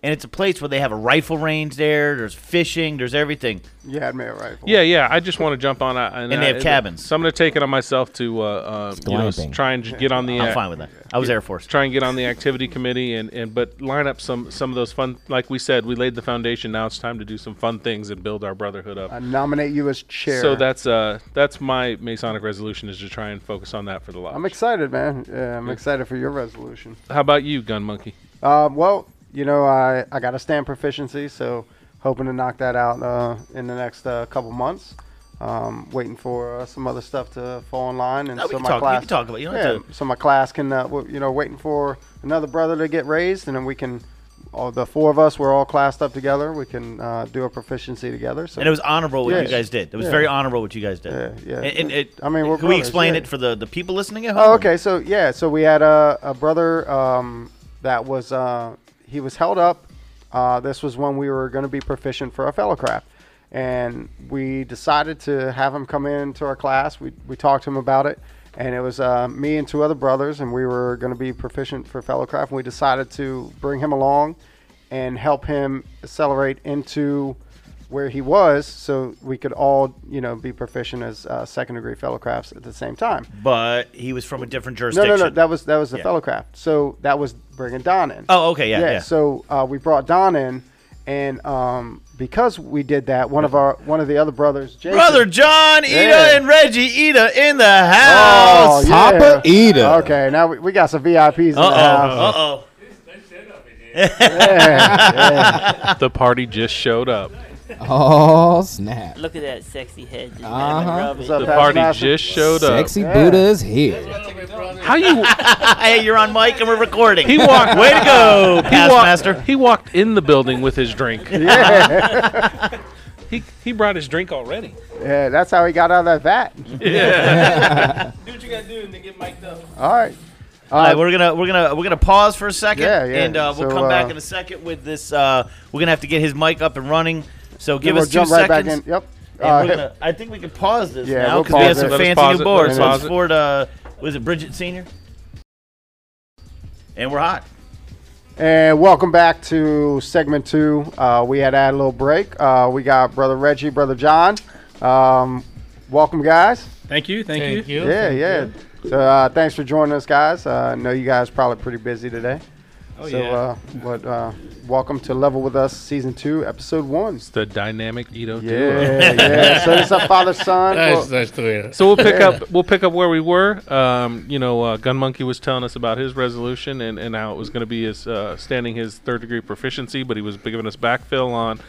and it's a place where they have a rifle range there. There's fishing. There's everything. you had me at rifle. Yeah, yeah. I just want to jump on. Uh, and, And they have uh, cabins. So I'm going to take it on myself to, uh, uh, you know, try and get on the. I'm uh, fine with that. I was Air Force. Try and get on the activity committee and, and but line up some some of those fun. Like we said, we laid the foundation. Now it's time to do some fun things and build our brotherhood up. I nominate you as chair. So that's uh that's my Masonic resolution is to try and focus on that for the lodge. I'm excited, man. Yeah, I'm excited for your resolution. How about you, Gun Monkey? Uh, well, you know, I, I got a stamp proficiency, so hoping to knock that out uh, in the next uh, couple months. Um, waiting for uh, some other stuff to fall in line, and No, we so can my talk- we class. can talk about. You yeah, so my class can, uh, w- you know, waiting for another brother to get raised, and then we can. All the four of us, we're all classed up together. We can uh, do a proficiency together. So And it was honorable what Yeah. you guys did. It was Yeah. very honorable what you guys did. Yeah, yeah. And, and it, I mean, we're can we explain it for the, the people listening at home? Oh, okay. So yeah, so we had a, a brother um, that was uh, he was held up. Uh, this was when we were going to be proficient for our fellow craft, and we decided to have him come into our class. We we talked to him about it, and it was uh, me and two other brothers, and we were going to be proficient for fellow craft. And we decided to bring him along and help him accelerate into where he was, so we could all you know be proficient as uh, second degree fellow crafts at the same time. But he was from a different No, jurisdiction. no, no. That was that was the Yeah. fellow craft. So that was bringing Don in. oh, okay, yeah, yeah. So uh, we brought Don in, and um, because we did that, one of our one of the other brothers, Jason, Brother John, Ida, Yeah. and Reggie Ida in the Oh, house. yeah. Papa Ida. Okay, now we, we got some VIPs in the Uh house. oh. Uh oh. Yeah, The party just showed up. Oh snap! look at that sexy head just Uh-huh. What's up, The Pastor party Master? just showed up. Sexy Yeah. Buddha is here. How you? hey, you're on mic and we're recording. He walked. Way to go, He walked, master. he walked in the building with his drink. yeah, He he brought his drink already. yeah. That's how he got out of that vat. Yeah. Do what you gotta do and then get mic'd up. All right. All right, we're gonna we're gonna we're gonna pause for a second, Yeah, yeah. and uh, we'll So, come back uh, in a second with this. Uh, we're gonna have to get his mic up and running. So give us we'll two jump right seconds. back in. Yep. Uh, gonna, I think we can pause this Yeah, now we'll because we have some it. Fancy new boards. Let So us it's for the was it Bridget Senior? And we're hot. And welcome back to segment two. Uh, we had to add a little break. Uh, we got brother Reggie, brother John. Um, welcome, guys. Thank you, thank, you. yeah, yeah. So uh, thanks for joining us, guys. Uh, I know you guys are probably pretty busy today. Oh, so, yeah. uh, what? Uh, welcome to Level with Us, season two, episode one. It's the dynamic Ito duo. Yeah, yeah. So it's a father son. Nice, nice to hear. So we'll pick up we'll pick up where we were. Um, you know, uh, Gun Monkey was telling us about his resolution and, and how it was going to be his uh, standing his third degree proficiency, but he was giving us backfill on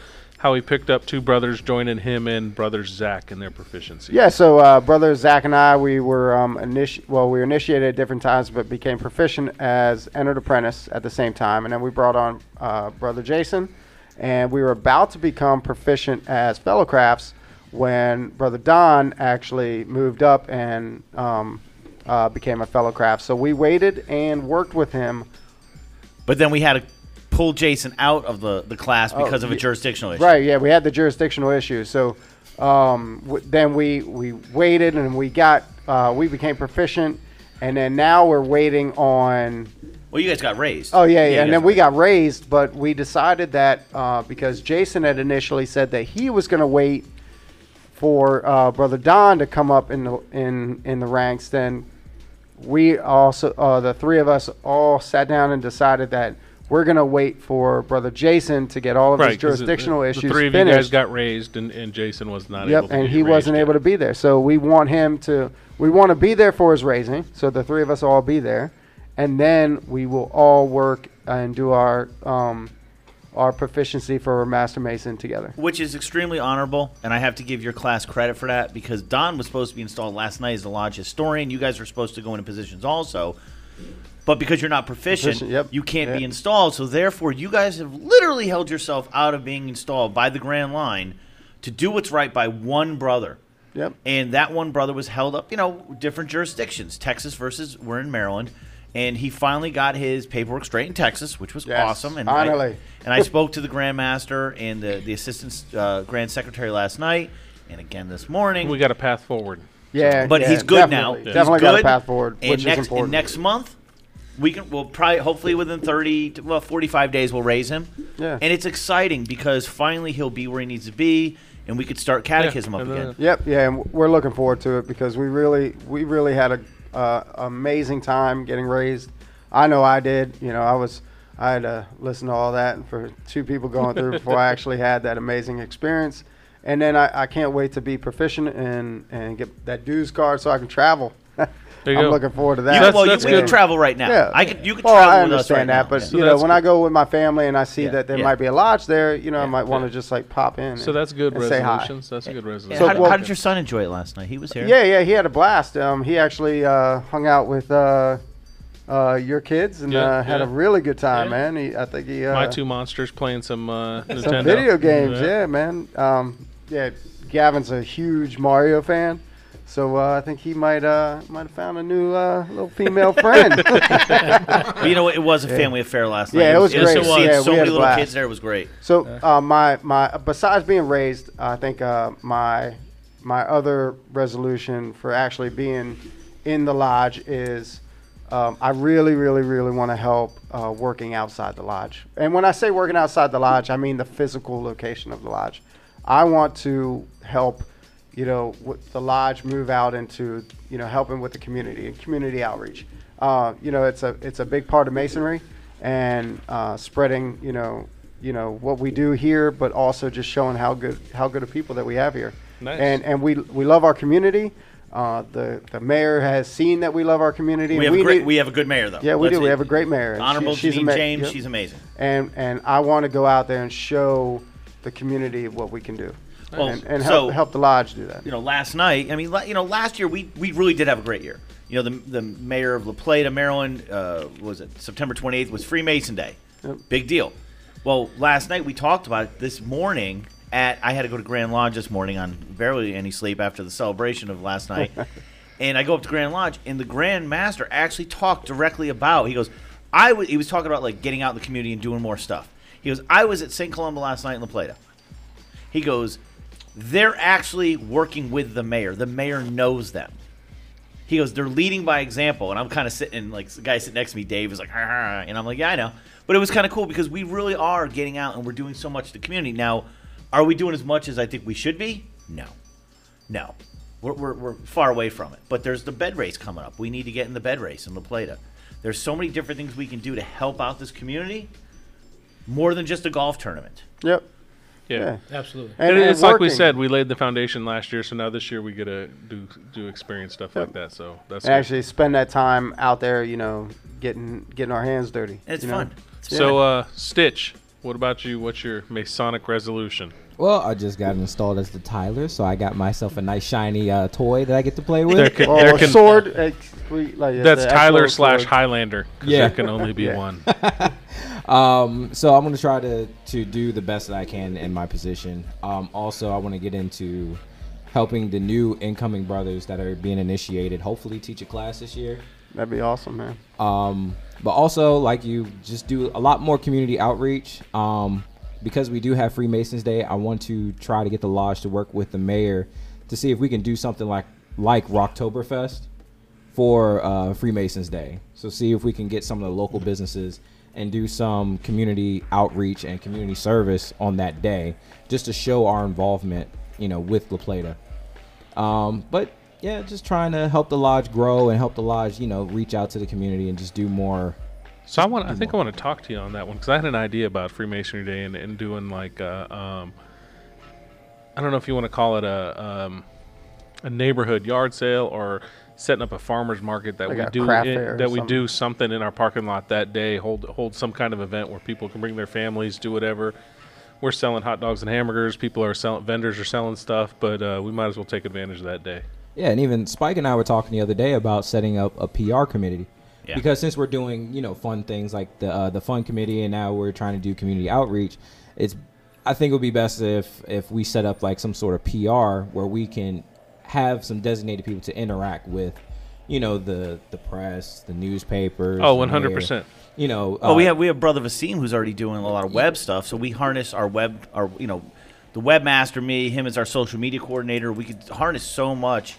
how he picked up two brothers joining him and brothers Zach in their proficiency. Yeah, so uh, brother Zach and I, we were um, initi- well, we were initiated at different times, but became proficient as entered apprentice at the same time, and then we brought on uh, brother Jason, and we were about to become proficient as fellow crafts when brother Don actually moved up and um, uh, became a fellow craft. So we waited and worked with him. But then we had to pull Jason out of the, the class Oh, because of a jurisdictional issue. Right. Yeah, we had the jurisdictional issue. So um, w- then we we waited and we got uh, we became proficient, and then now we're waiting on. Well, you guys got raised. Oh yeah, yeah. you and then we got raised, but we decided that uh, because Jason had initially said that he was going to wait for uh, brother Don to come up in the in in the ranks, then we also uh, the three of us all sat down and decided that we're going to wait for brother Jason to get all of his 'cause the- jurisdictional the, issues The three of finished. you guys got raised, and, and Jason was not able Yep, to and he wasn't raised able to be there. So we want him to. We want to be there for his raising. So the three of us all be there, and then we will all work and do our um, our proficiency for Master Mason together. Which is extremely honorable, and I have to give your class credit for that because Don was supposed to be installed last night as the lodge historian. You guys were supposed to go into positions also, but because you're not proficient, Proficient, yep. you can't be installed. So therefore, you guys have literally held yourself out of being installed by the Grand Line to do what's right by one brother. Yep. And that one brother was held up, you know, different jurisdictions. Texas versus we're in Maryland. And he finally got his paperwork straight in Texas, which was Yes, awesome. And finally. I, and I spoke to the Grandmaster and the, the Assistant uh, Grand Secretary last night, and again this morning. We got a path forward. Yeah, but yeah, he's good definitely. now. He's Definitely got a path forward, And which next, important. And next month, we can. We'll probably, hopefully, within thirty, to, well, forty-five days, we'll raise him. Yeah. And it's exciting because finally he'll be where he needs to be, and we could start catechism up again. Yep, yeah, and we're looking forward to it because we really, we really had a uh, amazing time getting raised. I know I did. You know, I was, I had to listen to all that and for two people going through before I actually had that amazing experience. And then I, I can't wait to be proficient and and get that dues card so I can travel. There you I'm go. looking forward to that. You, That's- well, you, that's we can travel right now. Yeah. I could. You could well, travel I with us right understand that, now. but Yeah. So you know, that's when I go with my family and I see Yeah, that there yeah. might be a lodge there, you know, I might want to yeah. just like pop in. So and- that's good and say hi. resolutions. That's a good Yeah, resolution. how, well- how did your son enjoy it last night? He was here. Yeah, yeah, he had a blast. Um, he actually uh, hung out with uh, uh, your kids and Yeah, uh, had a really good time, Yeah. man. He, I think he uh, My two monsters playing some uh, some video games. Yeah, man. Um, yeah, Gavin's a huge Mario fan, so uh, I think he might uh, might have found a new uh, little female friend. But you know, what? it was a family affair last night. Yeah, it was seeing great. Yeah, so we had many a little blast. kids there. It was great. So uh, my my besides being raised, I think uh, my my other resolution for actually being in the lodge is um, I really really really want to help uh, working outside the lodge. And when I say working outside the lodge, I mean the physical location of the lodge. I want to help, you know, with the lodge move out into you know helping with the community and community outreach. Uh, you know, it's a it's a big part of masonry and uh, spreading you know you know what we do here, but also just showing how good how good of people that we have here. Nice. And and we we love our community. Uh, the the mayor has seen that we love our community. We have a great. need- we have a good mayor though. yeah, we Let's- do. We have a great mayor. and she- Honorable she's ama- James. yep. She's amazing. and and I want to go out there and show the community what we can do, Well, and, and so- help help the lodge do that. you know, last night. I mean, la- you know, last year we we really did have a great year. You know, the the mayor of La Plata, Maryland, uh, was it September 28th was Freemason Day. Yep. Big deal. Well, last night we talked about it. This morning at I had to go to Grand Lodge this morning on barely any sleep after the celebration of last night. and I go up to Grand Lodge and the Grand Master actually talked directly about. He goes, I was he was talking about like getting out in the community and doing more stuff. He goes, I was at St. Columba last night in La Plata. He goes, they're actually working with the mayor. The mayor knows them. He goes, they're leading by example. And I'm kind of sitting, like, the guy sitting next to me, Dave, is like, "Ha, ha, ha." and I'm like, yeah, I know. But it was kind of cool because we really are getting out and we're doing so much to the community. Now, are we doing as much as I think we should be? No. No. We're, we're, we're far away from it. But there's the bed race coming up. We need to get in the bed race in La Plata. There's so many different things we can do to help out this community, more than just a golf tournament. Yep. Yeah. Yeah. Absolutely. And, And and it's like we said, we laid the foundation last year, so now this year we get to do do experience stuff like that. So that's And actually spend that time out there, you know, getting getting our hands dirty. It's you know? fun. Yeah. So, uh, Stitch, what about you? What's your Masonic resolution? Well, I just got installed as the Tyler, so I got myself a nice shiny uh, toy that I get to play with. There can, Oh, there can- sword. we- like, that's Tyler slash sword. Highlander. 'cause Yeah. there can only be Yeah. one. Um, so I'm gonna try to to do the best that I can in my position. Um, also, I want to get into helping the new incoming brothers that are being initiated. Hopefully, teach a class this year. That'd be awesome, man. Um, but also, like you, just do a lot more community outreach. Um, because we do have Freemasons Day, I want to try to get the lodge to work with the mayor to see if we can do something like like Rocktoberfest for uh, Freemasons Day. So see if we can get some of the local businesses and do some community outreach and community service on that day, just to show our involvement, you know, with La Plata. Um, but yeah, just trying to help the lodge grow and help the lodge, you know, reach out to the community and just do more. So I want. I think I want to talk to you on that one because I had an idea about Freemasonry Day and, and doing like uh um. I don't know if you want to call it a um, a neighborhood yard sale or setting up a farmers market that Like we do craft in- fair or that we something. do something in our parking lot that day. Hold hold some kind of event where people can bring their families, do whatever. We're selling hot dogs and hamburgers. People are selling vendors are selling stuff, but uh, we might as well take advantage of that day. Yeah, and even Spike and I were talking the other day about setting up a PR committee. Yeah. Because since we're doing, you know, fun things like the uh, the fun committee, and now we're trying to do community outreach, it's I think it would be best if if we set up like some sort of PR where we can have some designated people to interact with, you know, the the press, the newspapers. Oh, 100%. You know, Oh, we uh, have we have brother Vasim who's already doing a lot of web stuff. So we harness our web, our you know, the webmaster, me, him as our social media coordinator. We could harness so much.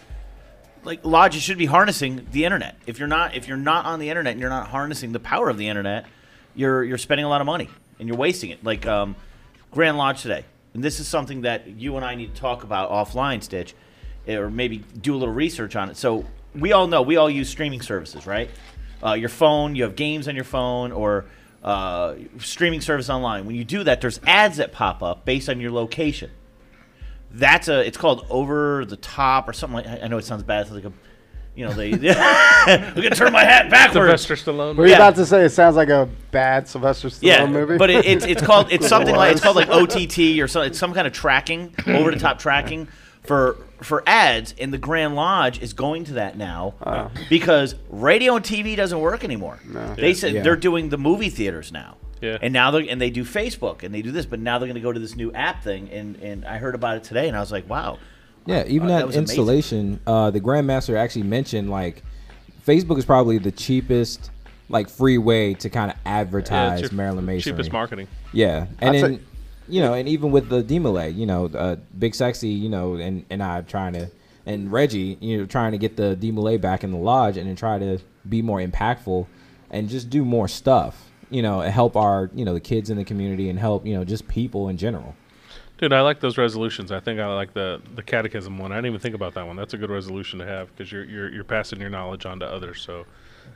Like lodges should be harnessing the internet. If you're not, if you're not on the internet and you're not harnessing the power of the internet, you're you're spending a lot of money and you're wasting it. Like um, Grand Lodge today, and this is something that you and I need to talk about offline, Stitch, or maybe do a little research on it. So we all know we all use streaming services, right? Uh, your phone, you have games on your phone, or uh, streaming service online. When you do that, there's ads that pop up based on your location. That's a. It's called over the top or something like. I know it sounds bad. It's like a, you know, they. I'm gonna turn my hat backwards. Sylvester Stallone. Were you Yeah. about to say it sounds like a bad Sylvester Stallone Yeah, movie? but it, it's it's called it's something like it's called like OTT or so. It's some kind of tracking, over the top tracking for for ads. And the Grand Lodge is going to that now because radio and TV doesn't work anymore. They said Yeah. they're doing the movie theaters now. Yeah. And now they and they do Facebook and they do this, but now they're going to go to this new app thing. And and I heard about it today, and I was like, wow. Yeah, even Uh, that, that was amazing. installation, uh, the Grandmaster actually mentioned like Facebook is probably the cheapest, like free way to kind of advertise it's your Maryland Masonry. cheapest marketing. Yeah, and I'd then say- you know, and even with the DeMolay, you know, uh, Big Sexy, you know, and and I trying to, and Reggie, you know, trying to get the DeMolay back in the lodge, and then try to be more impactful, and just do more stuff, you know, and help our, you know, the kids in the community, and help, you know, just people in general. Dude, I like those resolutions. I think I like the the catechism one. I didn't even think about that one. That's a good resolution to have because you're you're you're passing your knowledge on to others. So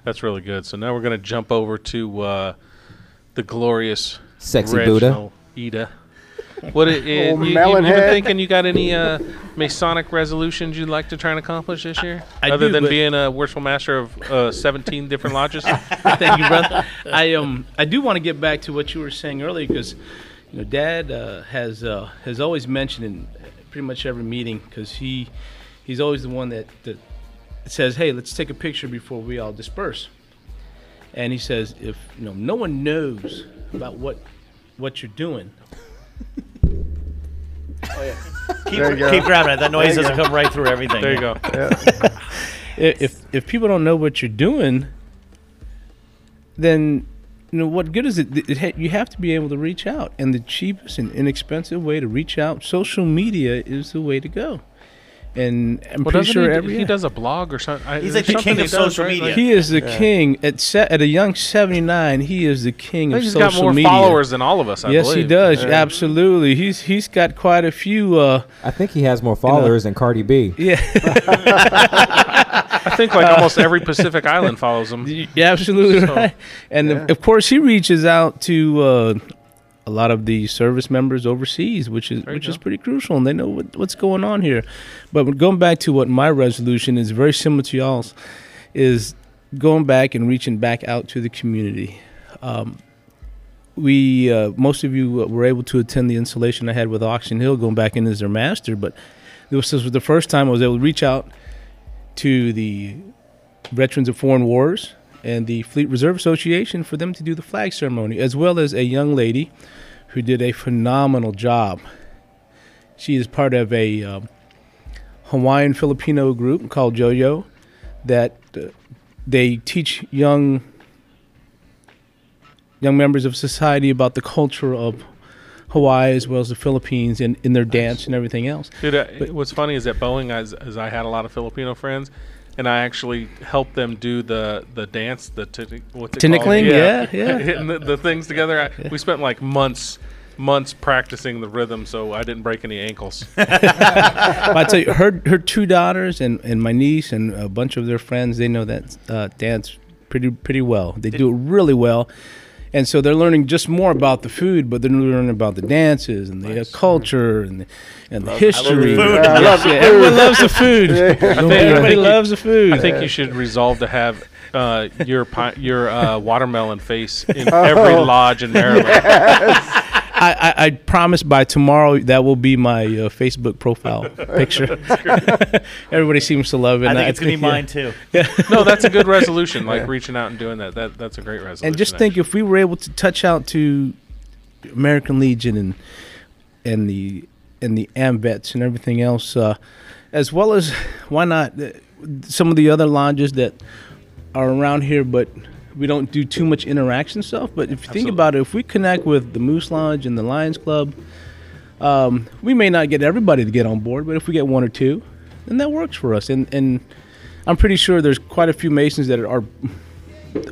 that's really good. So now we're gonna jump over to uh, the glorious Sexy Buddha. Reginald Ida. What it, it, Old you, you, melon you been head. thinking? You got any uh, Masonic resolutions you'd like to try and accomplish this year, I other do, than but- being a worshipful master of uh, 17 different lodges? Thank you, brother. I um I do want to get back to what you were saying earlier because, you know, Dad uh, has uh, has always mentioned in pretty much every meeting because he he's always the one that, that says, "Hey, let's take a picture before we all disperse." And he says, if you know no one knows about what what you're doing, Oh, keep, There you go. keep grabbing it. That noise doesn't go. come right through everything. There you go. i- if if people don't know what you're doing, then you know what good is it? It ha- You have to be able to reach out, and the cheapest and inexpensive way to reach out, social media, is the way to go. And I'm Well, pretty sure he, every he does a blog or something. He's like the king he of does, social right? media. Like, He is the king at se- at a young 79. He is the king I of think he's social got more media. followers than all of us. I yes, he believe. does. Absolutely. He's he's got quite a few. Uh, I think he has more followers than Cardi B. yeah, I think like almost every Pacific Island follows him. yeah, absolutely So, right. And of- of course, he reaches out to uh, a lot of the service members overseas, which is which is pretty crucial, and they know what, what's going on here. But going back to what my resolution is, very similar to y'all's, is going back and reaching back out to the community. Um, we uh, most of you were able to attend the installation I had with Oxon Hill, going back in as their master. But this was the first time I was able to reach out to the Veterans of Foreign Wars and the Fleet Reserve Association for them to do the flag ceremony, as well as a young lady who did a phenomenal job. She is part of a um, Hawaiian Filipino group called JoJo that uh, they teach young young members of society about the culture of Hawaii as well as the Philippines and in their dance and everything else. Dude, uh, But- what's funny is that Boeing, as, as I had a lot of Filipino friends, and I actually helped them do the the dance, the t- what's it Tinikling? called? Yeah, yeah. hitting the, the things together. I, We spent like months months practicing the rhythm, so I didn't break any ankles. I tell you, her her two daughters and, and my niece and a bunch of their friends, they know that uh, dance pretty pretty well. They do it really well, and so they're learning just more about the food, but they're learning about the dances and the uh, culture and the, and the history. food. Yeah, I Yeah, everyone loves the food. I think, Everybody loves the food. I think you should resolve to have uh, your pi- your uh, watermelon face in every lodge in Maryland. I, I, I promise by tomorrow that will be my uh, Facebook profile picture. Everybody seems to love it. I think it's gonna be yeah. mine too. No, that's a good resolution. Like reaching out and doing that. That that's a great resolution. and just think if we were able to touch out to American Legion and and the and the AMVETs and everything else, uh, as well as why not uh, some of the other lodges that are around here, but we don't do too much interaction stuff. But if you think about it, if we connect with the Moose Lodge and the Lions Club, um, we may not get everybody to get on board, but if we get one or two, then that works for us. And and I'm pretty sure there's quite a few Masons that are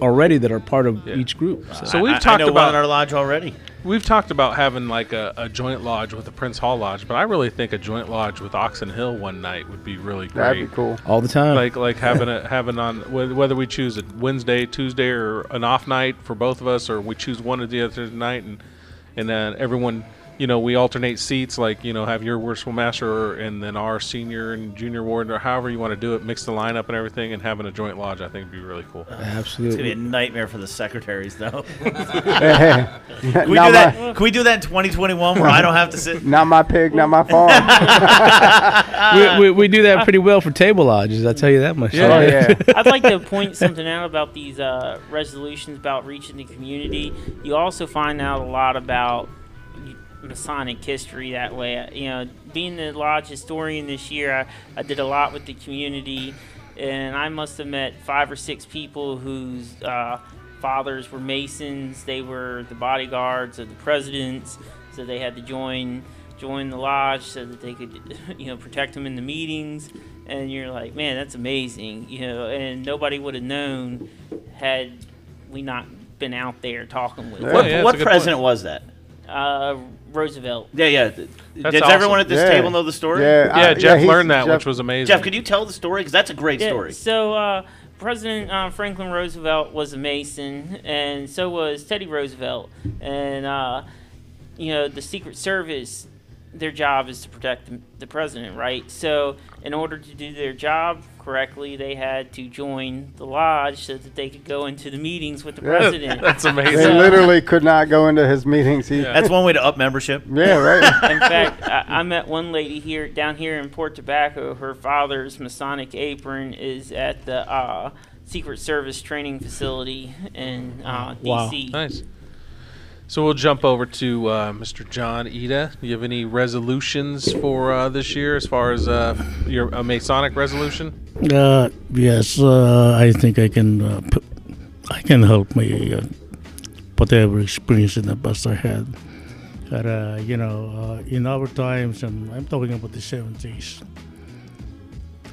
already that are part of each group. So. So we've I- I talked know one about in our lodge already. We've talked about having like a, a joint lodge with the Prince Hall Lodge, but I really think a joint lodge with Oxon Hill one night would be really great. That'd be cool. all the time. Like like having a having on whether we choose a Wednesday, Tuesday, or an off night for both of us, or we choose one or the other night, and and then everyone, you know, we alternate seats. Like you know, have your worshipful master and then our senior and junior warden or however you want to do it, mix the lineup and everything, and having a joint lodge, I think would be really cool. Absolutely. It's gonna be a nightmare for the secretaries, though. not, Can we do my, that? Can we do that in 2021 where I don't have to sit? not my pig, not my farm. we, we, we do that pretty well for table lodges. I tell you that much. oh yeah. I'd like to point something out about these uh, resolutions about reaching the community. You also find out a lot about Masonic history that way. You know, being the lodge historian this year, I, I did a lot with the community, and I must have met five or six people whose uh, fathers were Masons. They were the bodyguards of the presidents, so they had to join join the lodge so that they could, you know, protect them in the meetings. And you're like, man, that's amazing, you know. And nobody would have known had we not been out there talking with Yeah. What, yeah, what president point. was that? uh, Roosevelt. Yeah, yeah. Does awesome. everyone at this Yeah. table know the story? Yeah, Yeah, I- Jeff he's- learned that, Jeff- which was amazing. Jeff, could you tell the story? Because that's a great Yeah, story. So uh, President uh, Franklin Roosevelt was a Mason, and so was Teddy Roosevelt. And uh, you know, the Secret Service, their job is to protect the, the president, right? So in order to do their job correctly, they had to join the lodge so that they could go into the meetings with the Yeah. president. That's amazing. They amazing. literally could not go into his meetings. He, Yeah. That's one way to up membership. yeah, right. In fact, I, I met one lady here down here in Port Tobacco. Her father's Masonic apron is at the uh, Secret Service training facility in uh, Wow. DC. Nice. So we'll jump over to uh, Mr. John Ida. Do you have any resolutions for uh, this year as far as uh, your a Masonic resolution? Uh, yes, uh, I think I can. Uh, p- I can help my uh, whatever experience in the past I had. But uh, you know, uh, in our times, and I'm talking about the 70s,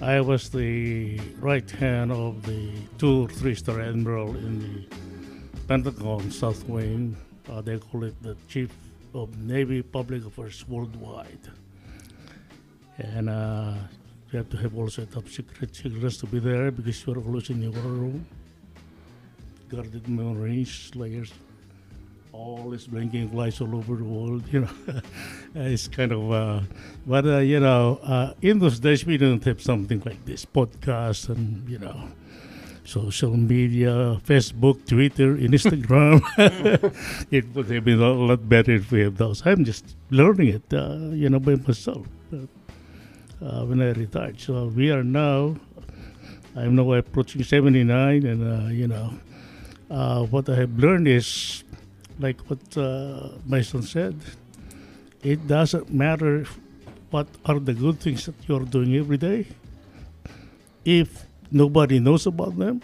I was the right hand of the two or three star admiral in the Pentagon South Wing. Uh, they call it the Chief of Navy Public Affairs Worldwide. And uh, you have to have also top secret secrets to be there because you're always in your room. Guarded memories, layers, all these blinking lights all over the world, you know. it's kind of, uh, but, uh, you know, uh, in those days we didn't have something like this podcast and, you know, social media, Facebook, Twitter, Instagram. it would have been a lot better if we have those. I'm just learning it, uh, you know, by myself uh, when I retired. So we are now, I'm now approaching 79, and, uh, you know, uh, what I have learned is, like what uh, my son said, it doesn't matter what are the good things that you're doing every day. If nobody knows about them,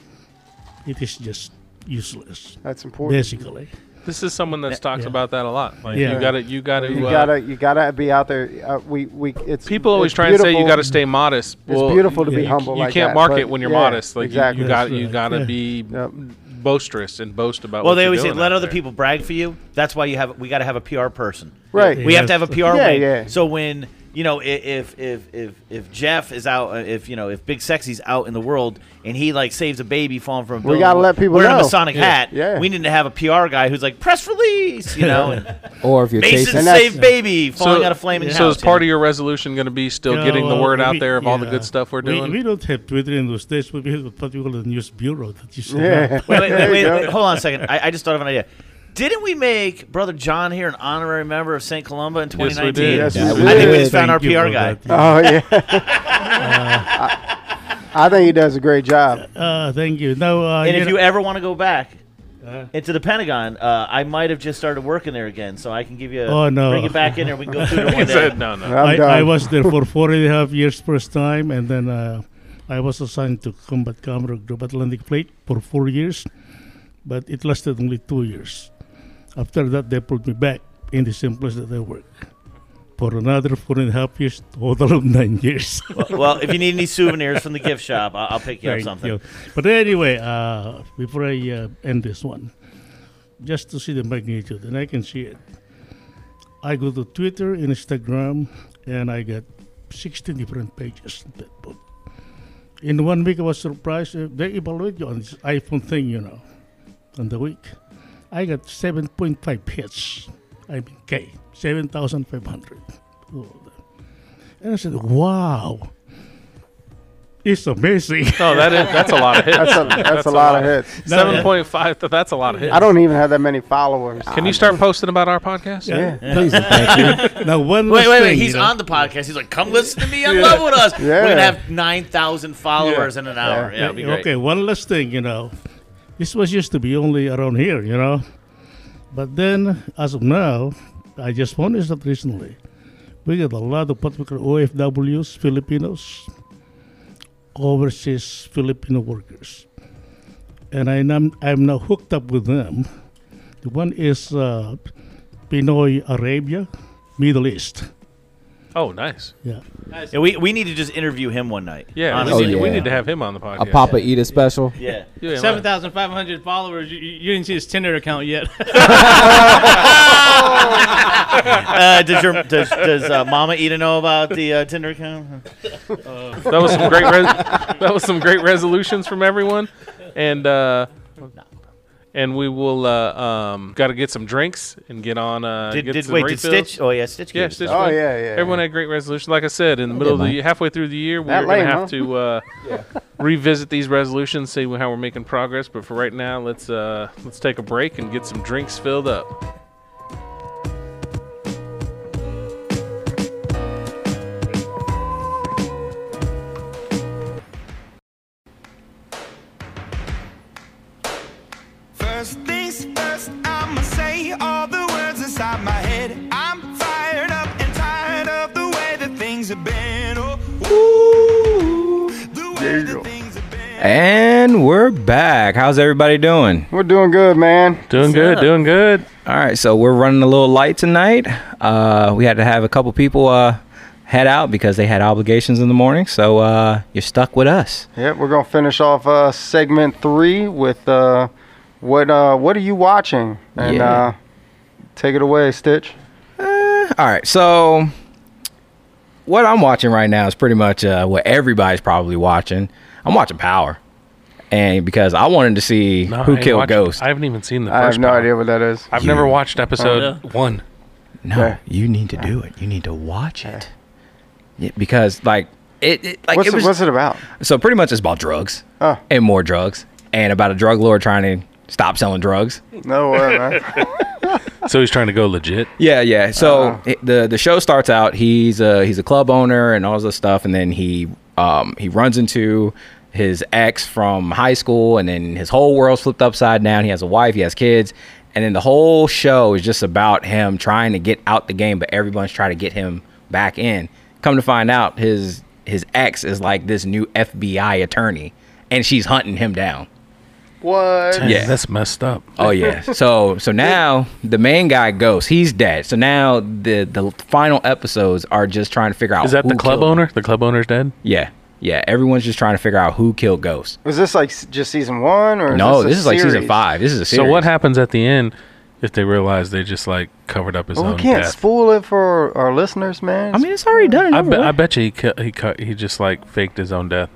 it is just useless. That's important. Basically. This is someone that talks Yeah. about that a lot. Like Yeah. you got to, you got to, You uh, gotta, you gotta be out there. Uh, we, we, it's People always it's try and say you got to stay modest. It's beautiful to be yeah, humble. You like can't that, market when you're yeah, modest. Like exactly. you, you got, That's you right. got to Yeah. be Yep. boisterous and boast about. Well, what they always say let other there. people brag for you. That's why you have we got to have a PR person. Right. We have to have a PR Yeah, yeah. So when you know if if if if Jeff is out, uh, if you know if Big Sexy's out in the world and he like saves a baby falling from a We gotta let people wearing a know. Masonic Yeah. hat. Yeah. We need to have a PR guy who's like press release, you know. Or if you're Mason chasing, And that's- saved baby falling out of flaming So house. is part of your resolution going to be still Yeah, getting the well, word out there of all the good stuff we're doing? We, don't have Twitter in those days. We have what we call the news bureau that you see. Yeah. wait, wait, wait, wait, wait, hold on a second. I, I just thought of an idea. Didn't we make Brother John here an honorary member of St. Columba in Yes, we 2019? did. Yes, Yeah, we we I think we just found our Thank you PR guy. that, yeah. Oh yeah. I, I think he does a great job. Uh, thank you. No, uh, And you if know- you ever want to go back Uh. into the Pentagon, uh, I might have just started working there again, so I can give you. A, Oh, no. Bring you back in there. We can go through it one day. said no, no. I'm I, was there for four and a half years first time, and then uh, I was assigned to Combat Commodore Group Atlantic Fleet for four years, but it lasted only two years. After that, they put me back in the same place that I work for another four and a half years, total of nine years. well, if you need any souvenirs from the gift shop, I'll, I'll pick you up Thank something. you. But anyway, uh, before I uh, end this one, just to see the magnitude, and I can see it. I go to Twitter, Instagram, and I get 16 different pages in that book. In one week, I was surprised. Uh, they evaluate you on this iPhone thing, you know, on the week. I got 7.5 hits. I mean, K, 7,500. And I said, wow. It's amazing. No, oh, that is that's a lot of hits. That's a that's, a lot of hits. Seven point five. That's a lot of hits. I don't even have that many followers. Can you start posting about our podcast? Yeah. please and thank you. now, one Wait, wait, wait. thing, He's you know. on the podcast. He's like, come listen to me on Level with Us. Yeah. We're going to have 9,000 followers in an hour. Yeah, Yeah, it'd be great. okay, one last thing, you know. This was used to be only around here, you know. But then, as of now, I just this out recently. We get a lot of call OFWs, Filipinos, overseas Filipino workers. And I am, I'm now hooked up with them. The one is uh, Pinoy Arabia, Middle East. Oh, nice. Yeah. Yeah, we, we need to just interview him one night. Yeah, we, honestly. need, Oh, we yeah. need to have him on the podcast. A Papa Ida special. Yeah. Yeah, Seven thousand five hundred followers. You, you you didn't see his Tinder account yet. Uh, does your does, does uh, Mama Ida know about the uh, Tinder account? that was some great. Res- that was some great resolutions from everyone, and uh, and we will uh, um, got to get some drinks and get on. Uh, Did, get did some wait? Did. Stitch? Oh yeah, Stitch. Yeah, Stitch. Oh yeah, yeah. Everyone had great resolutions. Like I said, in the middle of the year, halfway through the year, That we're going lame, to huh? have to uh, revisit these resolutions, see how we're making progress. But for right now, let's uh, let's take a break and get some drinks filled up. Inside my head. I'm fired up and tired of the way that things have been. Oh, ooh, the way that things have been. And we're back. How's everybody doing? We're doing good, man. Doing good, doing good. All right, so we're running a little light tonight. Uh, we had to have a couple people uh, head out because they had obligations in the morning. So uh, you're stuck with us. Yeah, we're gonna finish off uh, segment three with uh, what uh, what are you watching? And Yeah. Uh, take it away, Stitch. All right, so what I'm watching right now is pretty much uh, what everybody's probably watching. I'm watching Power, and because I wanted to see No, who I killed watched- Ghost. I haven't even seen the I have no Power. idea what that is. I've You- never watched episode yeah. one. No, Yeah. you need to do it. You need to watch it. Yeah, because like it, it like what's, it it, was what's it about? so pretty much it's about drugs Oh, and more drugs and about a drug lord trying to stop selling drugs. no way, man. So he's trying to go legit. Yeah, yeah. So Uh-huh. the the show starts out. He's a he's a club owner and all this stuff, and then he um he runs into his ex from high school, and then his whole world's flipped upside down. He has a wife, he has kids, and then the whole show is just about him trying to get out the game, but everyone's trying to get him back in. Come to find out, his his ex is like this new FBI attorney, and she's hunting him down. What? Dang, Yeah. that's messed up. Oh yeah. So so now the main guy goes. He's dead. So now the the final episodes are just trying to figure out. Is that who the club killed him. owner? The club owner's dead. Yeah. Yeah. Everyone's just trying to figure out who killed Ghost. Was this like just season one or? No, this, this is like season five. This is a So what happens at the end if they realize they just like covered up his oh, Well, own we can't death? spoil it for our listeners, man. I mean, it's already done. I, over bet. I bet you he cu- he cut he just like faked his own death.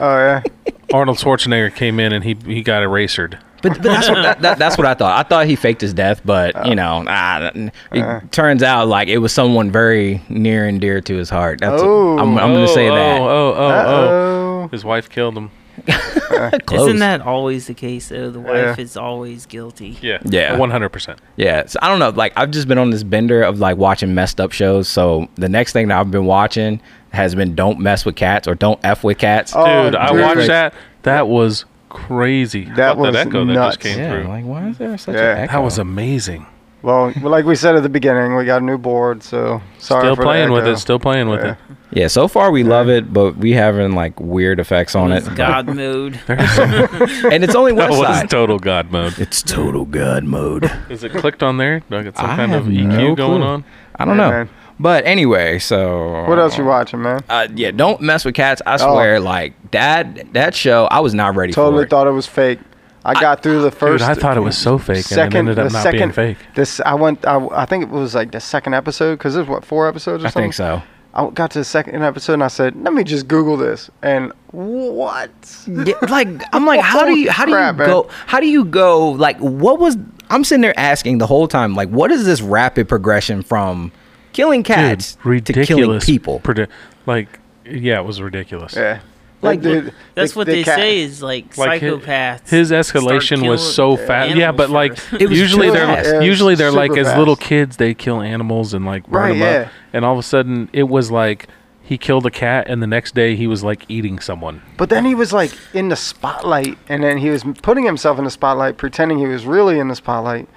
Oh yeah. Arnold Schwarzenegger came in and he he got erasered. But, but that's what that, that, that's what I thought. I thought he faked his death, but you know, ah, it Uh. turns out like it was someone very near and dear to his heart. That's Oh. I'm, I'm gonna say oh, that. Oh oh oh Uh-oh. oh! His wife killed him. Close. Isn't that always the case though? The wife Yeah. is always guilty. Yeah. Yeah. One hundred percent. Yeah, so I don't know. Like I've just been on this bender of like watching messed up shows. So the next thing that I've been watching has been "Don't Mess with Cats" or "Don't F with Cats." Oh, Dude, I dude. watched that. That was crazy. That What was echo that nuts. just came yeah, through. like why is there such Yeah. an echo? That was amazing. Well, well, like we said at the beginning, we got a new board, so sorry Still for the playing with it. Still playing with Yeah. it. yeah. So far we love it, but we having like weird effects on it, God mode. And it's only that one was side. total god mode. It's total god mode. Is it clicked on there? Do I get some I kind of have EQ no going on? I don't Yeah, know. man. But anyway, so What else you watching, man? Uh, yeah, don't mess with cats. I Oh. swear, like that that show, I was not ready Totally for it. thought it was fake. I got through the first. Dude, I thought it was so fake and second, it ended up the not second, being fake. This I went. I, I think it was like the second episode because there's what four episodes or I something. think so. I got to the second episode and I said, "Let me just Google this." And what? Yeah, like I'm like, how do you how do Crap, you man. go how do you go like what was I'm sitting there asking the whole time like what is this rapid progression from killing cats Dude, to killing people? Predi- like, yeah, it was ridiculous. Yeah. Like, That dude- That's the- what the they cat- say is like, Like psychopaths. His start escalation was so fast. Yeah, but like. It was usually they're fast. Usually they're like super as little kids they kill animals and like burn Right, them yeah. up, and all of a sudden it was like he killed a cat and the next day he was like eating someone. But then he was like in the spotlight, and then he was putting himself in the spotlight, pretending he was really in the spotlight,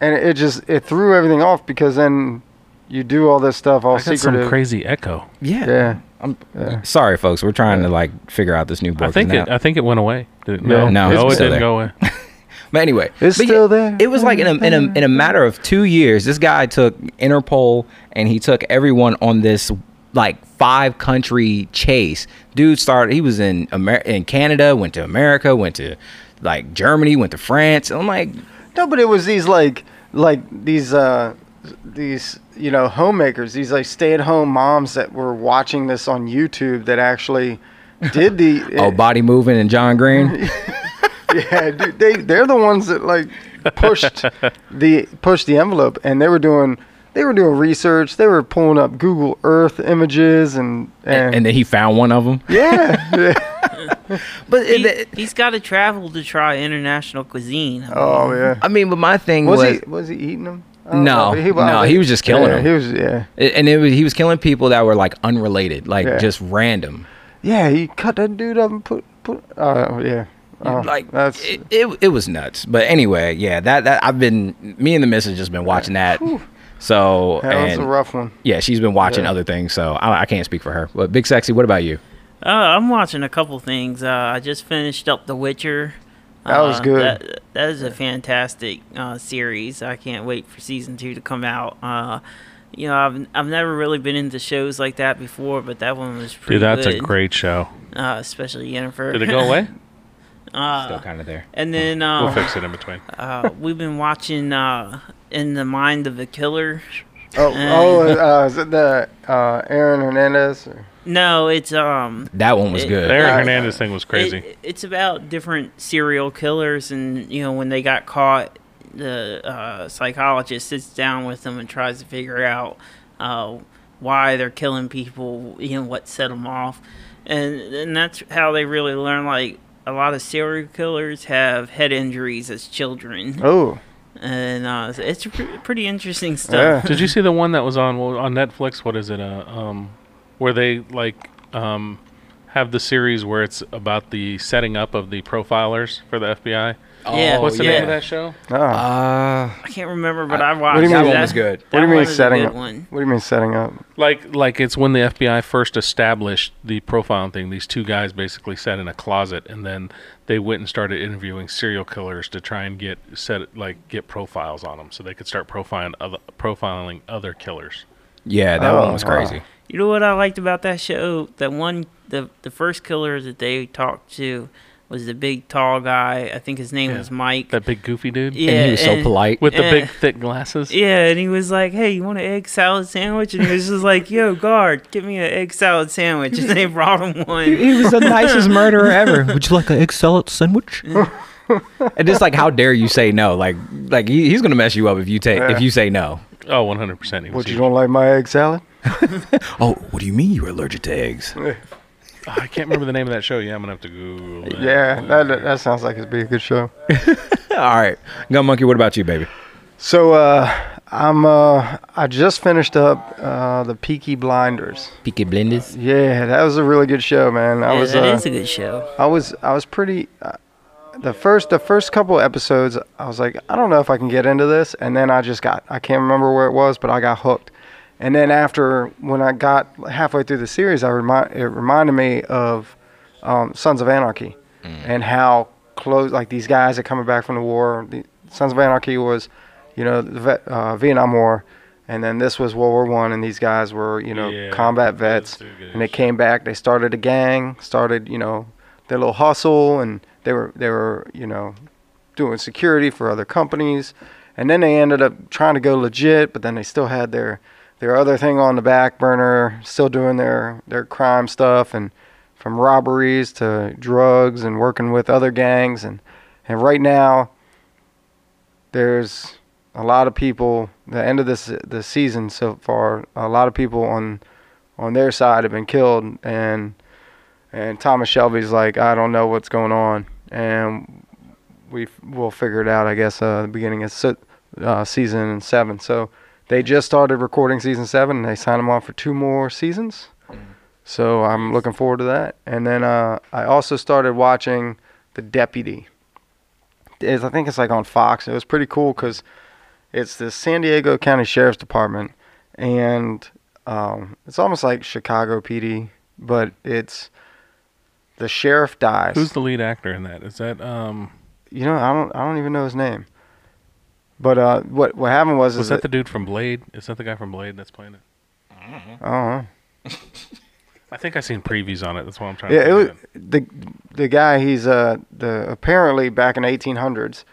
and it just it threw everything off because then you do all this stuff all I got some crazy echo. Yeah. Yeah. I'm Yeah. sorry folks, we're trying to like figure out this new board. I think 'cause it. I think it went away. Did it- Yeah. No, No, no, it still didn't there. go away. But anyway, It's but still there. It was like in a, in a in a matter of two years, this guy took Interpol and he took everyone on this like five country chase. Dude started. He was in Amer- in Canada, went to America, went to like Germany, went to France. And I'm like, No, but it was these like like these uh these you know homemakers, these like stay at home moms that were watching this on YouTube that actually did the oh, body moving and John Green. yeah, dude, they they're the ones that like pushed the pushed the envelope, and they were doing they were doing research. They were pulling up Google Earth images and and, and, and then he found one of them. yeah, yeah. But he, it, he's got to travel to try international cuisine. I mean, oh yeah. I mean, but my thing Was was, he was he eating them? I don't No, know. no, he was just killing yeah, them. He was yeah and it was he was killing people that were like unrelated, like Yeah. just random. yeah. He cut that dude up and put put. Oh yeah. Oh, like that's it, it, it was nuts. But anyway, yeah, that that I've been me and the missus just been watching that. So that was a rough one. yeah, she's been watching Yeah. other things. So I, I can't speak for her. But Big Sexy, what about you? Uh, I'm watching a couple things. Uh, I just finished up The Witcher. That was Uh, good. That, that is a fantastic uh, series. I can't wait for season two to come out. Uh, you know, I've I've never really been into shows like that before, but that one was pretty Dude, that's a great show. Uh, especially Yennefer. Did it go away? uh, Still kind of there. And then uh, We'll fix it in between. Uh, we've been watching uh, In the Mind of a Killer. Oh, oh, uh, is it the uh, Aaron Hernandez? Or? No, it's um. That one was it- good. The Aaron Hernandez thing was crazy. It, it's about different serial killers, and you know when they got caught, the uh, psychologist sits down with them and tries to figure out uh, why they're killing people, you know what set them off, and and that's how they really learn. Like a lot of serial killers have head injuries as children, Oh, and uh, it's pretty interesting stuff. Yeah. Did you see the one that was on well, on Netflix? What is it? Uh, um, where they like um, have the series where it's about the setting up of the profilers for the FBI. Yeah, What's the yeah. name of that show? oh. Uh, I can't remember, but I, watched do you mean- that That one was good. what do you mean one is a setting up? one. What do you mean setting up? Like like it's when the FBI first established the profiling thing. These two guys basically sat in a closet and then they went and started interviewing serial killers to try and get set like get profiles on them so they could start profiling other profiling other killers. Yeah, that Oh, one was oh, wow. crazy. You know what I liked about that show? That one, the the first killer that they talked to was the big tall guy. I think his name Yeah. was Mike. That big goofy dude yeah, and he was so polite. with the big thick glasses. Yeah, and he was like, "Hey, you want an egg salad sandwich?" And he was just like, "Yo, guard, give me an egg salad sandwich." And they brought him one. He was the nicest murderer ever. Would you like an egg salad sandwich? and it's like, how dare you say no? Like, like he, he's gonna mess you up if you take Yeah. if you say no. Oh, 100 percent. He was What you huge. don't like my egg salad? Oh, what do you mean you're allergic to eggs? Oh, I can't remember the name of that show. Yeah, I'm gonna have to Google. That. Yeah, that that sounds like it'd be a good show. All right, Gun Monkey. What about you, baby? So uh, I'm uh, I just finished up uh, the Peaky Blinders. Peaky Blinders. Yeah, that was a really good show, man. I Yeah, was that uh, is a good show. I was I was pretty. Uh, the first the first couple episodes, I was like, I don't know if I can get into this, and then I just got I can't remember where it was, but I got hooked. And then after when I got halfway through the series, I remind it reminded me of um, Sons of Anarchy, and how close like these guys are coming back from the war. The Sons of Anarchy was, you know, the vet, uh, Vietnam War, and then this was World War One, and these guys were you know Yeah, combat vets, and they came back. They started a gang, started you know their little hustle, and they were they were you know doing security for other companies, and then they ended up trying to go legit, but then they still had their their other thing on the back burner, still doing their their crime stuff, and from robberies to drugs and working with other gangs, and and right now there's a lot of people. The end of this the season so far, a lot of people on on their side have been killed, and and Thomas Shelby's like, I don't know what's going on, and we will figure it out, I guess, uh, the beginning of se- uh, season seven. So they just started recording season seven, and they signed him on for two more seasons. So I'm looking forward to that. And then uh, I also started watching The Deputy. It's, I think it's like on Fox. It was pretty cool because it's the San Diego County Sheriff's Department, and um, it's almost like Chicago PD, but it's the sheriff dies. Who's the lead actor in that? Is that um? you know, I don't, I don't even know his name. But uh, what what happened was, Was is that the dude from Blade? Is that the guy from Blade that's playing it? oh I think I seen previews on it. That's why I'm trying. yeah, to it was the the guy. He's uh the apparently back in 1800s.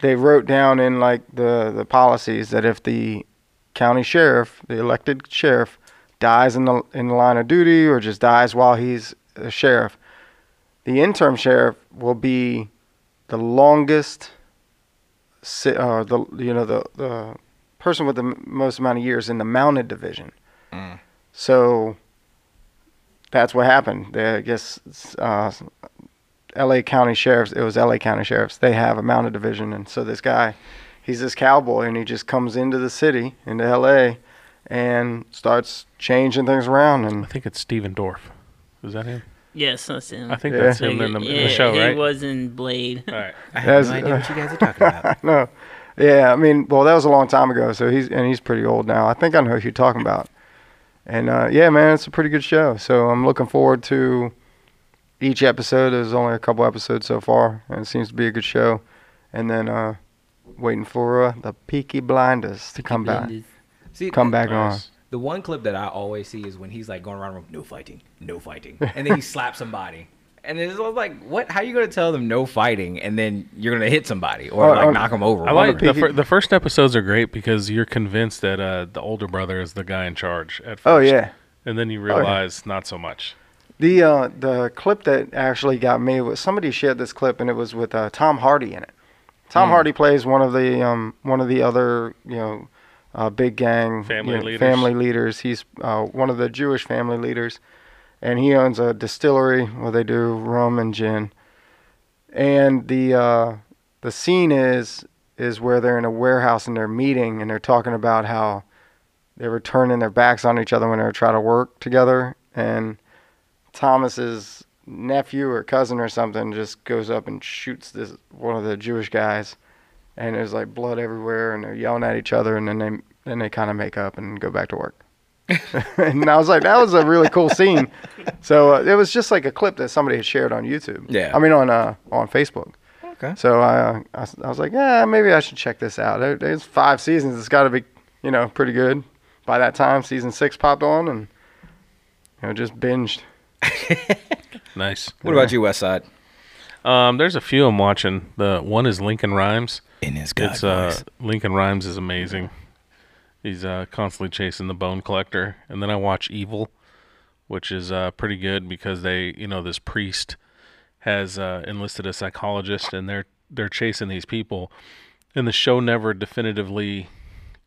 They wrote down in like the the policies that if the county sheriff, the elected sheriff, dies in the in the line of duty or just dies while he's a sheriff, the interim sheriff will be the longest. Uh, the you know the the person with the m- most amount of years in the mounted division. So that's what happened. They, I guess uh, L.A. County sheriffs. It was L.A. County sheriffs. They have a mounted division, and so this guy, he's this cowboy, and he just comes into the city, into L.A., and starts changing things around. And I think it's Stephen Dorff. Is that him? Yes, that's him. I think Yeah. that's him in the, in yeah, the show, he right? was in Blade. All right. I have have no no idea idea what what you you guys are talking about. no, yeah, I mean, well, that was a long time ago. So he's and he's pretty old now. I think I know who you're talking about. And uh, yeah, man, it's a pretty good show. So I'm looking forward to each episode. There's only a couple episodes so far, and it seems to be a good show. And then uh, waiting for uh, the Peaky Blinders to come back. See, come back on. Nice. The one clip that I always see is when he's like going around the room, no fighting, no fighting, and then he slaps somebody. And it's like, what? How are you gonna tell them no fighting, and then you're gonna hit somebody or Or- like or- knock them over? I like the, the- fir- the first episodes are great because you're convinced that uh, the older brother is the guy in charge at first. Oh, yeah. and then you yeah. realize not so much. The uh, the clip that actually got me was somebody shared this clip and it was with uh, Tom Hardy in it. Tom Mm. Hardy plays one of the um, one of the other you know uh, big gang Family you know, leaders. family leaders. He's uh, one of the Jewish family leaders, and he owns a distillery where they do rum and gin. And the uh, the scene is is where they're in a warehouse and they're meeting and they're talking about how they were turning their backs on each other when they were trying to work together and Thomas's nephew or cousin or something just goes up and shoots this one of the Jewish guys, and there's like blood everywhere, and they're yelling at each other, and then they then they kind of make up and go back to work. and I was like, that was a really cool scene. So uh, it was just like a clip that somebody had shared on YouTube. Yeah. I mean on uh on Facebook. Okay. So I, uh, I s- I was like, yeah, maybe I should check this out. There, there's five seasons. It's got to be, you know, pretty good. By that time, season six popped on, and you know, just binged. Nice. What about you, West Side? Um, there's a few I'm watching. The one is Lincoln Rhymes. In his It's uh, Lincoln Rhymes is amazing. He's uh, constantly chasing the bone collector, and then I watch Evil, which is uh, pretty good because they, you know, this priest has uh, enlisted a psychologist, and they're they're chasing these people, and the show never definitively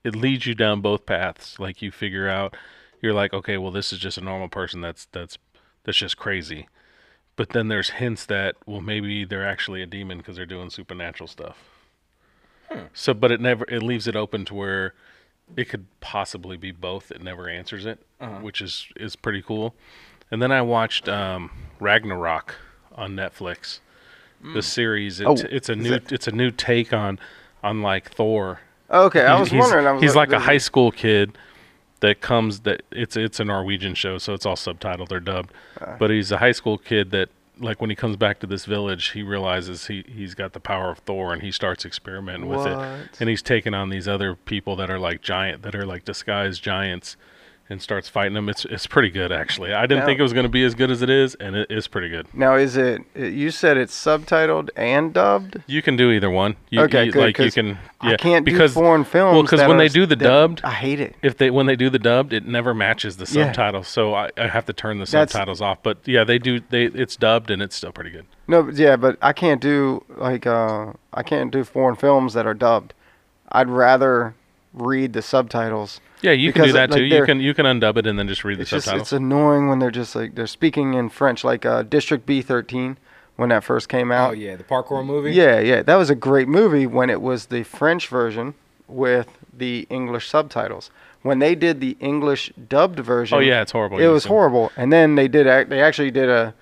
it leads you down both paths. Like you figure out, you're like, okay, well, this is just a normal person that's that's that's just crazy, but then there's hints that well, maybe they're actually a demon because they're doing supernatural stuff. So, but it never it leaves it open to where it could possibly be both. It never answers it, Uh-huh. which is is pretty cool. And then I watched um, Ragnarok on Netflix. The series it, Oh, it's a new it- it's a new take on on like Thor. Okay, I was he's, wondering. I was he's like a high school kid that comes that it's it's a Norwegian show, so it's all subtitled or dubbed. Uh. but he's a high school kid that like when he comes back to this village, he realizes he he's got the power of Thor, and he starts experimenting with it. And he's taking on these other people that are like giant, that are like disguised giants, and starts fighting them. It's it's pretty good actually. I didn't Now- think it was going to be as good as it is, and it is pretty good. Now, is it? You said it's subtitled and dubbed. You can do either one. You, Okay, you- good, Like you can. I can't do because foreign Well, because when are they do the dubbed, I hate it. If they when they do the dubbed, it never matches the Yeah. subtitles, so I, I have to turn the That's- subtitles off. But yeah, they do. They it's dubbed and it's still pretty good. No, yeah, but I can't do like uh, I can't do foreign films that are dubbed. I'd rather read the subtitles. Yeah, you can do that like, too. You can you can undub it and then just read the It's just subtitles. it's annoying when they're just like they're speaking in French, like uh, District B thirteen when that first came out. Oh yeah, the parkour movie. Yeah, yeah, that was a great movie when it was the French version with the English subtitles. When they did the English dubbed version, Oh, yeah, it's horrible. It was horrible. And then they did ac- they actually did a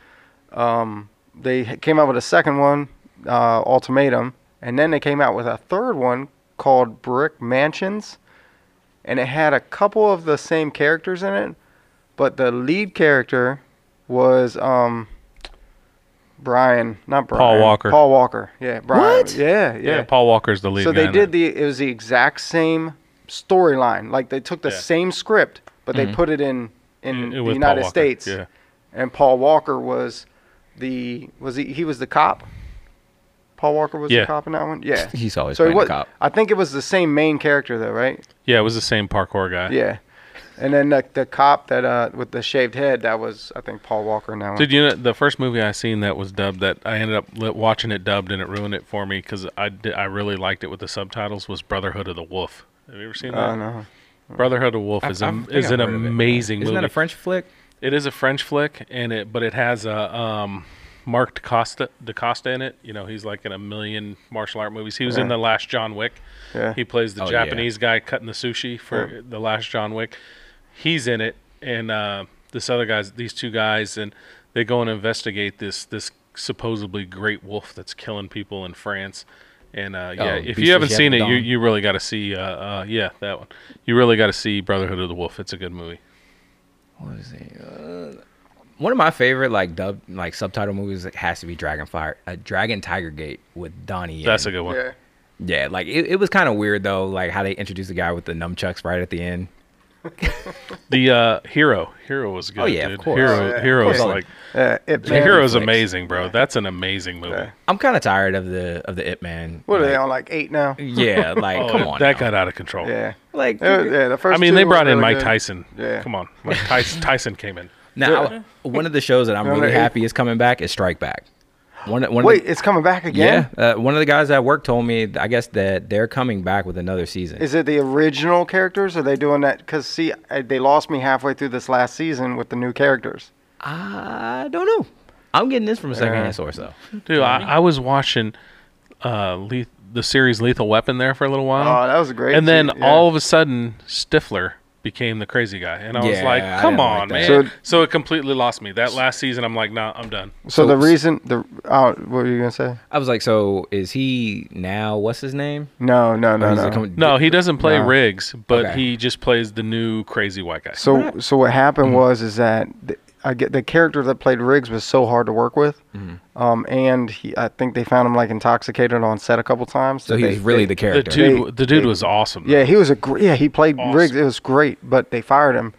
um, they came out with a second one, uh, Ultimatum, and then they came out with a third one called Brick Mansions, and it had a couple of the same characters in it, but the lead character was um Brian, not Brian. Paul Walker. Paul Walker. Yeah, Brian. What? Yeah, yeah. yeah. Paul Walker's the lead. so guy they did the it was the exact same storyline. Like they took the Yeah. same script, but they Mhm. put it in in Mm, the United States. Yeah. And Paul Walker was the was he he was the cop. Paul Walker was Yeah. the cop in that one. Yeah. He's always So he playing was, the cop. I think it was the same main character though, right? Yeah, it was the same parkour guy. Yeah. And then the, the cop that uh with the shaved head that was I think Paul Walker in that one. Did you know the first movie I seen that was dubbed that I ended up watching it dubbed and it ruined it for me because I did, I really liked it with the subtitles was Brotherhood of the Wolf. Have you ever seen that? Oh no. Brotherhood of the Wolf I- is I a, think is I've an heard of it. amazing Isn't that a French flick? It is a French flick, and it but it has a um, Mark Dacascos Dacascos in it. You know, he's like in a million martial art movies. He was in the last John Wick. Yeah. He plays the Oh, yeah. Japanese guy cutting the sushi for Yeah. the last John Wick. He's in it, and uh, this other guys, these two guys, and they go and investigate this this supposedly great wolf that's killing people in France. And uh, yeah, Oh, if you haven't seen it, you, you really got to see. Uh, uh, yeah, that one. You really got to see Brotherhood of the Wolf. It's a good movie. What is it? One of my favorite like dub like subtitle movies has to be Dragonfire, uh, Dragon Tiger Gate with Donnie. That's a good one. Yeah. Yeah, like it, it was kind of weird though, like how they introduced the guy with the nunchucks right at the end. The uh, hero, hero was good. Oh, yeah, of course. Hero, Oh, yeah. hero Of is like Uh, it, the man, hero's amazing, bro. That's an amazing movie. Yeah. I'm kind of tired of the of the It Man. what are they on like eight now? Yeah, like Oh, come on. that now. got out of control. Yeah. like was- yeah, the first I mean, they were brought in really Mike good. Tyson. Yeah. Come on, Mike Tyson, Tyson came in. Now one of the shows that I'm really happy is coming back is Strike Back. One, one Wait, of the, it's coming back again? yeah, uh, one of the guys at work told me I guess that they're coming back with another season. Is it the original characters? Or are they doing that? Because see, I, they lost me halfway through this last season with the new characters. I don't know. I'm getting this from a secondhand Yeah. source though. Dude, I, I was watching uh, Le- the series Lethal Weapon there for a little while. Oh, that was a great. and then yeah. all of a sudden, Stifler became the crazy guy, and I was Yeah, like, I "Come didn't like on, that. man!" So- So, it completely lost me. That last season, I'm like, "Nah, I'm done." So the reason the oh, what were you gonna say? I was like, so is he now? What's his name? No, no, Or no, he's no. coming- No, he doesn't play No. Riggs, but Okay. he just plays the new crazy white guy. So so what happened Mm-hmm. was is that the, I get the character that played Riggs was so hard to work with, Mm-hmm. um, and he, I think they found him like intoxicated on set a couple times. So that he they- was really they- the the character. dude, They- the dude they- was awesome. though. Yeah, he was a gr- yeah. He played Awesome. Riggs. It was great, but they fired him.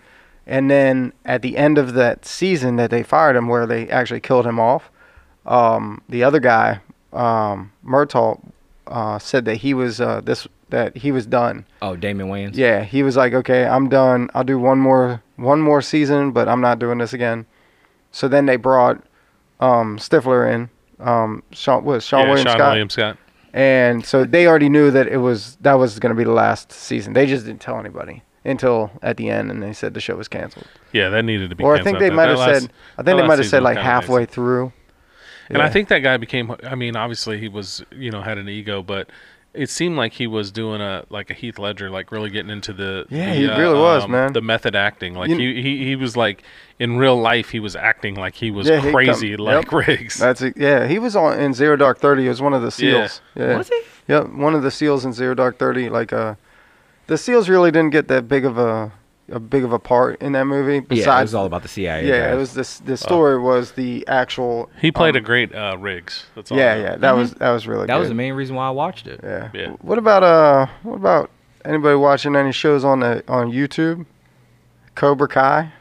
And then at the end of that season that they fired him, where they actually killed him off, um, the other guy, um, Murtaugh, uh, said that he was uh, this that he was done. oh, Damon Wayans. Yeah, he was like, okay, I'm done. I'll do one more one more season, but I'm not doing this again. So then they brought um, Stifler in. Um, Sean was Sean Yeah, William Sean Scott. William Scott. And so they already knew that it was that was going to be the last season. They just didn't tell anybody until at the end, and they said the show was canceled. Yeah, that needed to be. Or I think they might have That last- said. I think they might have said like halfway amazing. through. And I think that guy became. I mean, obviously he was, you know, had an ego, but it seemed like he was doing a like a Heath Ledger, like really getting into the. Yeah, the, he uh, really was, um, man. The method acting, like You- he, he he was like in real life, he was acting like he was Yeah, he'd come- crazy, like yep. Riggs. That's it. Yeah, he was on in Zero Dark Thirty. He was one of the Yeah. seals. Yeah. Was he? Yep, one of the seals in Zero Dark Thirty. Like uh, the seals really didn't get that big of a a big of a part in that movie. Yeah, Besides, it was all about the CIA. yeah, guys. it was this. The story was the actual. he played um, a great uh, Riggs. That's all. Yeah, I know. yeah, that was that was really good. That good. was the main reason why I watched it. Yeah. Yeah. What about uh? What about anybody watching any shows on the on YouTube? Cobra Kai.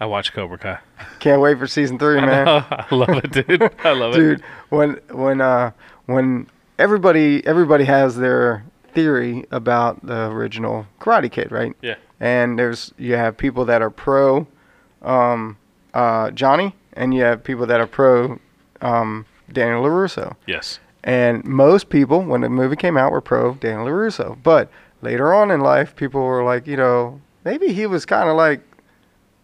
I watched Cobra Kai. Can't wait for season three, man. I love it, dude. I love dude it. Dude. When when uh when everybody everybody has their theory about the original karate kid right Yeah. And there's you have people that are pro um uh johnny and you have people that are pro um daniel larusso Yes. and most people when the movie came out were pro daniel larusso but later on in life people were like you know maybe he was kind of like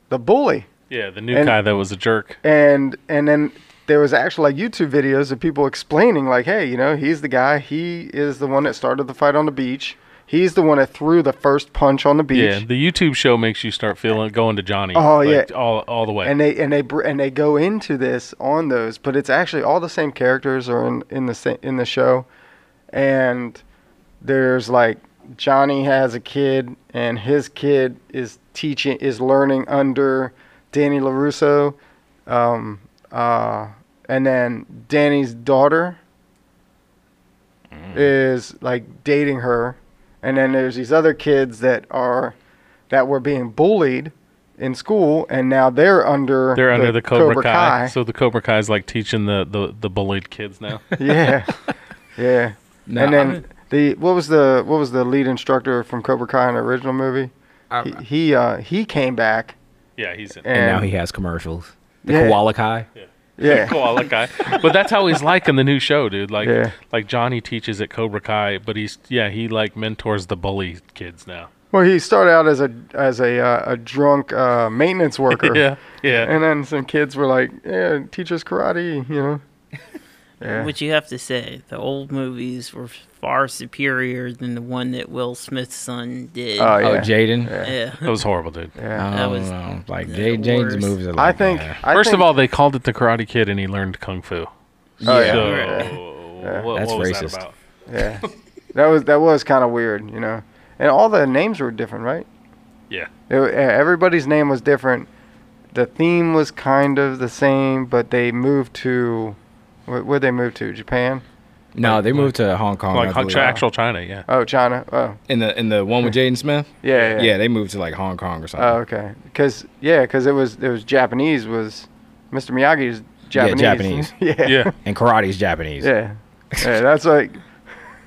the bully Yeah, the new And- guy that was a jerk. and and then there was actually like YouTube videos of people explaining like, hey, you know, he's the guy. He is the one that started the fight on the beach. He's the one that threw the first punch on the beach. Yeah, the YouTube show makes you start feeling going to Johnny. Oh, like, yeah. all all the way. And they and they and they go into this on those, but it's actually all the same characters are in in the in the show, and there's like Johnny has a kid, and his kid is teaching is learning under Danny Larusso, um, uh, and then Danny's daughter is like dating her, and then there's these other kids that are that were being bullied in school, and now they're under They're under the Cobra, Kai. So the Cobra Kai is like teaching the, the, the bullied kids now. yeah, yeah. No, and then I'm- the what was the what was the lead instructor from Cobra Kai in the original movie? I- he he, uh, he came back yeah, he's in. and, And now he has commercials. The Yeah. Koala Kai. yeah Koala Kai. But that's how he's like in the new show, dude. Like Yeah. like Johnny teaches at Cobra Kai, but he's yeah, he like mentors the bully kids now. well he started out as a as a uh, a drunk uh, maintenance worker yeah. Yeah. and then some kids were like yeah teach us karate you know yeah What you have to say, the old movies were far superior than the one that Will Smith's son did. oh yeah Oh, Jaden. yeah yeah. That was horrible, dude. yeah. I That was know. like the Jay James movies are I think uh, I First think, of all, they called it the Karate Kid, and he learned kung fu. oh, yeah. So, Yeah. what, That's what was racist. that about? yeah that was that was kind of weird you know and all the names were different right Yeah. It, uh, everybody's name was different. The theme was kind of the same, but they moved to where would they move to? Japan. No, Like- they moved to Hong Kong. like I Hong- believe. actual China, yeah. Oh, China. Oh, In the in the one with Jaden Smith. Yeah, yeah. yeah. They moved to like Hong Kong or something. oh, okay. Because yeah, because it was it was Japanese. Was Mr. Miyagi's Japanese? Yeah, Japanese. yeah. Yeah. And karate's Japanese. Yeah. Yeah. That's like.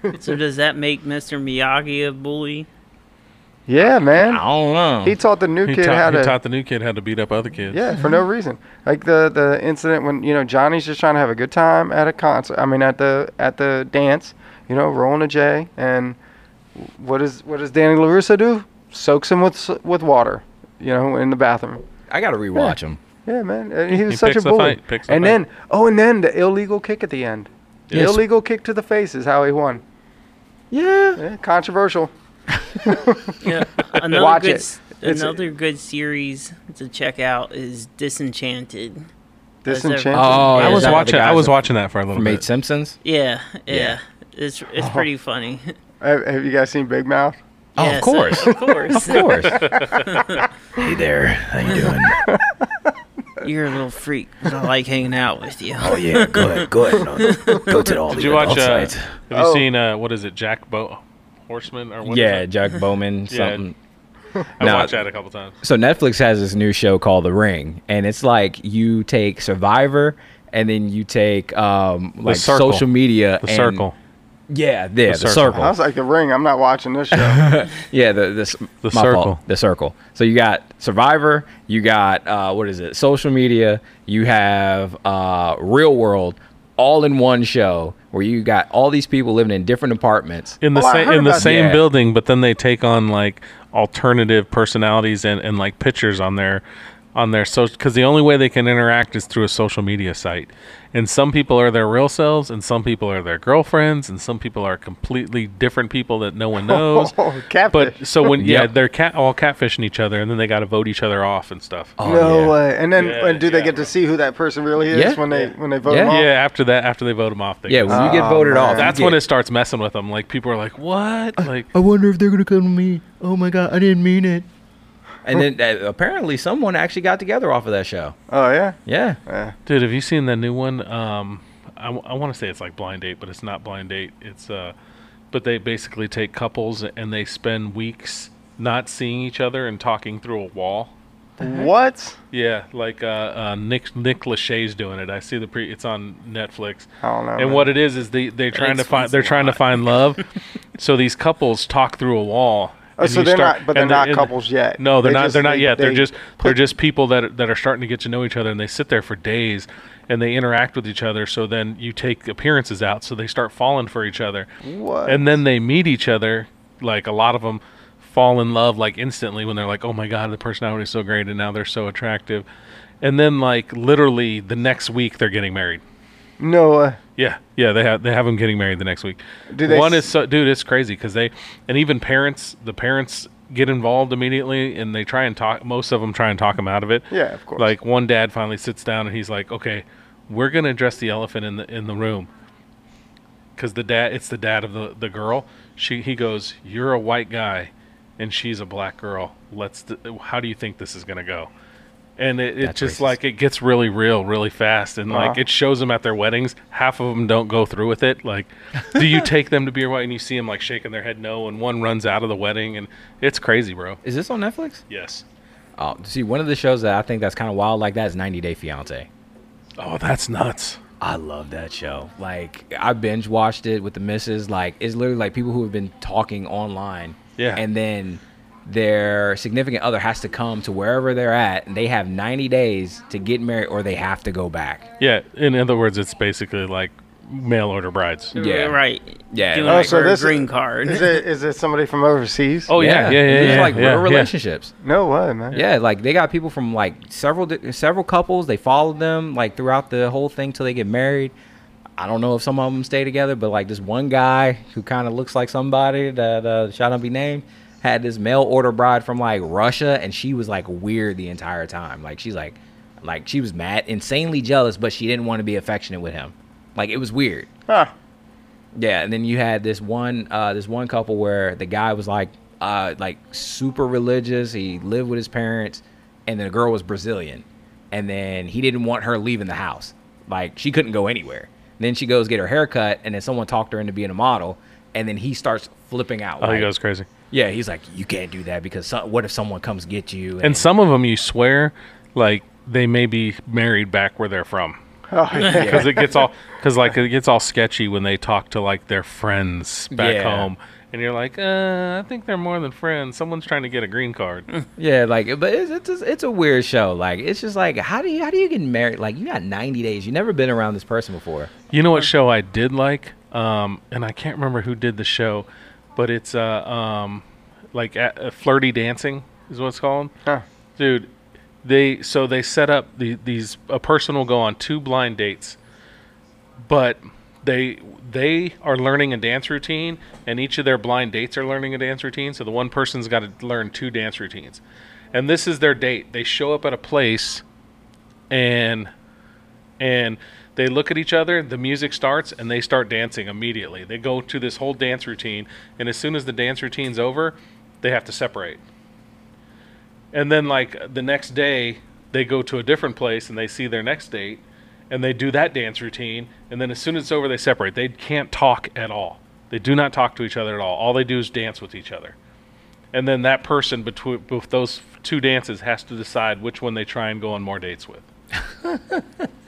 So does that make Mr. Miyagi a bully? Yeah, man. I don't know. He taught the new He, kid taught, how he to. taught the new kid how to beat up other kids. Yeah, for no mm-hmm. reason. Like the the incident when you know Johnny's just trying to have a good time at a concert. I mean, at the at the dance. You know, rolling a J, and what does what does Danny Larusso do? Soaks him with with water. You know, in the bathroom. I gotta rewatch him. Yeah, man. Uh, and he was He such a picks the bully. fight, picks the and fight. then oh, and then the illegal kick at the end. The illegal kick to the face is how he won. Yeah. Yeah, controversial. Yeah. Another Watch good it. s- It's- another good series to check out is Disenchanted. Disenchanted. Oh, I was is that the watching. I was that- watching that for a little From Eight bit. Simpsons. Yeah, yeah. Yeah. It's it's pretty funny. Have, have you guys seen Big Mouth? Oh, of Yes, course. Of course. Of course. hey there, how you doing? You're a little freak. I like hanging out with you. Oh yeah, good, good. Go to all Did you watch? Uh, have you Oh. seen? Uh, what is it? Jack Bo Horseman or what? is yeah. Jack Bowman. Yeah. Something. I No. watched that a couple times. So Netflix has this new show called The Ring, and it's like you take Survivor, and then you take um like Circle. social media. The and- circle. Yeah, yeah, the, Circle. circle. I was like the ring. I'm not watching this show. Yeah, the this The my circle. fault. The circle. So you got Survivor, you got uh, what is it? Social media. You have uh, Real World, all in one show where you got all these people living in different apartments. in the Oh, same in the same that. building, but then they take on like alternative personalities and, and like pictures on their on their social because the only way they can interact is through a social media site. And some people are their real selves, and some people are their girlfriends, and some people are completely different people that no one oh, knows. Oh, catfish. but so when yeah, Yep. they're cat all catfishing each other, and then they got to vote each other off and stuff. Oh, no yeah. way. And then Yeah, and do they yeah, get to see who that person really is Yeah. when they when they vote Yeah. them off? Yeah, after that, after they vote them off, they Yeah, when you get Oh, voted off, that's when it starts messing with them. Like people are like, "What?" Like I wonder if they're gonna come to me. Oh my god, I didn't mean it. And then uh, apparently someone actually got together off of that show. Oh yeah. Yeah. Yeah. Dude, have you seen the new one? Um, I, want to say it's like Blind Date, but it's not Blind Date. It's uh, but they basically take couples and they spend weeks not seeing each other and talking through a wall. What? Yeah, like uh, uh, Nick Nick Lachey's doing it. I see the pre. It's on Netflix. I don't know. And man. what it is is they they're trying to find they're trying to find love. so these couples talk through a wall. Oh, so they're start- not, but they're not and- couples yet. No, they're They not. just- they're not they- yet. They're they just they're just people that that are starting to get to know each other, and they sit there for days, and they interact with each other. So then you take appearances out, so they start falling for each other, What? and then they meet each other. Like a lot of them fall in love like instantly when they're like, "Oh my god, the personality is so great," and now they're so attractive, and then like literally the next week they're getting married. No. Uh, Yeah, yeah, they have they have them getting married the next week. One s- is so, dude, it's crazy because they and even parents, the parents get involved immediately and they try and talk. Most of them try and talk them out of it. Yeah, of course. Like one dad finally sits down and he's like, "Okay, we're gonna address the elephant in the in the room." Because the dad, it's the dad of the the girl. She he goes, "You're a white guy, and she's a black girl. Let's. d- how do you think this is gonna go?" And it, it just racist. like it gets really real really fast and like Uh-huh. it shows them at their weddings half of them don't go through with it like do you take them to be your wife and you see them like shaking their head no and one runs out of the wedding and it's crazy bro Is this on Netflix? yes Oh, see, one of the shows that I think that's kind of wild like that is 90 Day Fiance. oh that's nuts I love that show. Like I binge watched it with the missus. Like it's literally like people who have been talking online. Yeah. And then their significant other has to come to wherever they're at, and they have 90 days to get married, or they have to go back. yeah in other words it's basically like mail order brides Yeah. Right. Yeah. Doing Oh, like so for this green card. Is it is it somebody from overseas? oh yeah yeah yeah, These are yeah, like yeah, real yeah. relationships. no way, man. Yeah, like they got people from like several several couples. They follow them like throughout the whole thing till they get married. I don't know if some of them stay together, but like this one guy who kind of looks like somebody that uh, shall not be named had this mail order bride from like Russia, and she was like weird the entire time. Like she's like, like she was mad, insanely jealous, but she didn't want to be affectionate with him. Like it was weird. Huh. Yeah, and then you had this one uh this one couple where the guy was like uh like super religious. He lived with his parents and the girl was Brazilian. And then he didn't want her leaving the house. Like she couldn't go anywhere. then she goes get her hair cut, and then someone talked her into being a model, and then he starts flipping out. Oh, he like- goes crazy. Yeah, he's like, you can't do that because so, what if someone comes get you? And some of them, you swear, like they may be married back where they're from. Oh, yeah. Because it gets all, because like it gets all sketchy when they talk to like their friends back Yeah. home, and you're like, uh, I think they're more than friends. Someone's trying to get a green card. Yeah, like, but it's it's a, it's a weird show. Like, it's just like, how do you how do you get married? Like, you got 90 days. You never been around this person before. You know what show I did like, um, and I can't remember who did the show, but it's uh, um, like uh, flirty dancing is what it's called. Huh. Dude, they so they set up the, these a person will go on two blind dates, but they they are learning a dance routine, and each of their blind dates are learning a dance routine. So the one person's got to learn two dance routines, and this is their date. They show up at a place, and and they look at each other the music starts and they start dancing immediately. They go to this whole dance routine and as soon as the dance routine's over they have to separate. And then like the next day they go to a different place and they see their next date and they do that dance routine and then as soon as it's over they separate. They can't talk at all. They do not talk to each other at all. All they do is dance with each other. And then that person between with those two dances has to decide which one they try and go on more dates with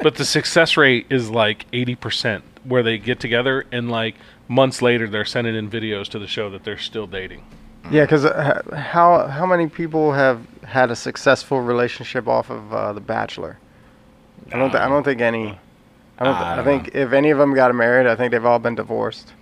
but the success rate is like 80% where they get together and like months later they're sending in videos to the show that they're still dating Yeah, because uh, how how many people have had a successful relationship off of uh, The Bachelor? I don't. Th- I don't think any. I don't. Th- I don't think if any of them got married, I think they've all been divorced.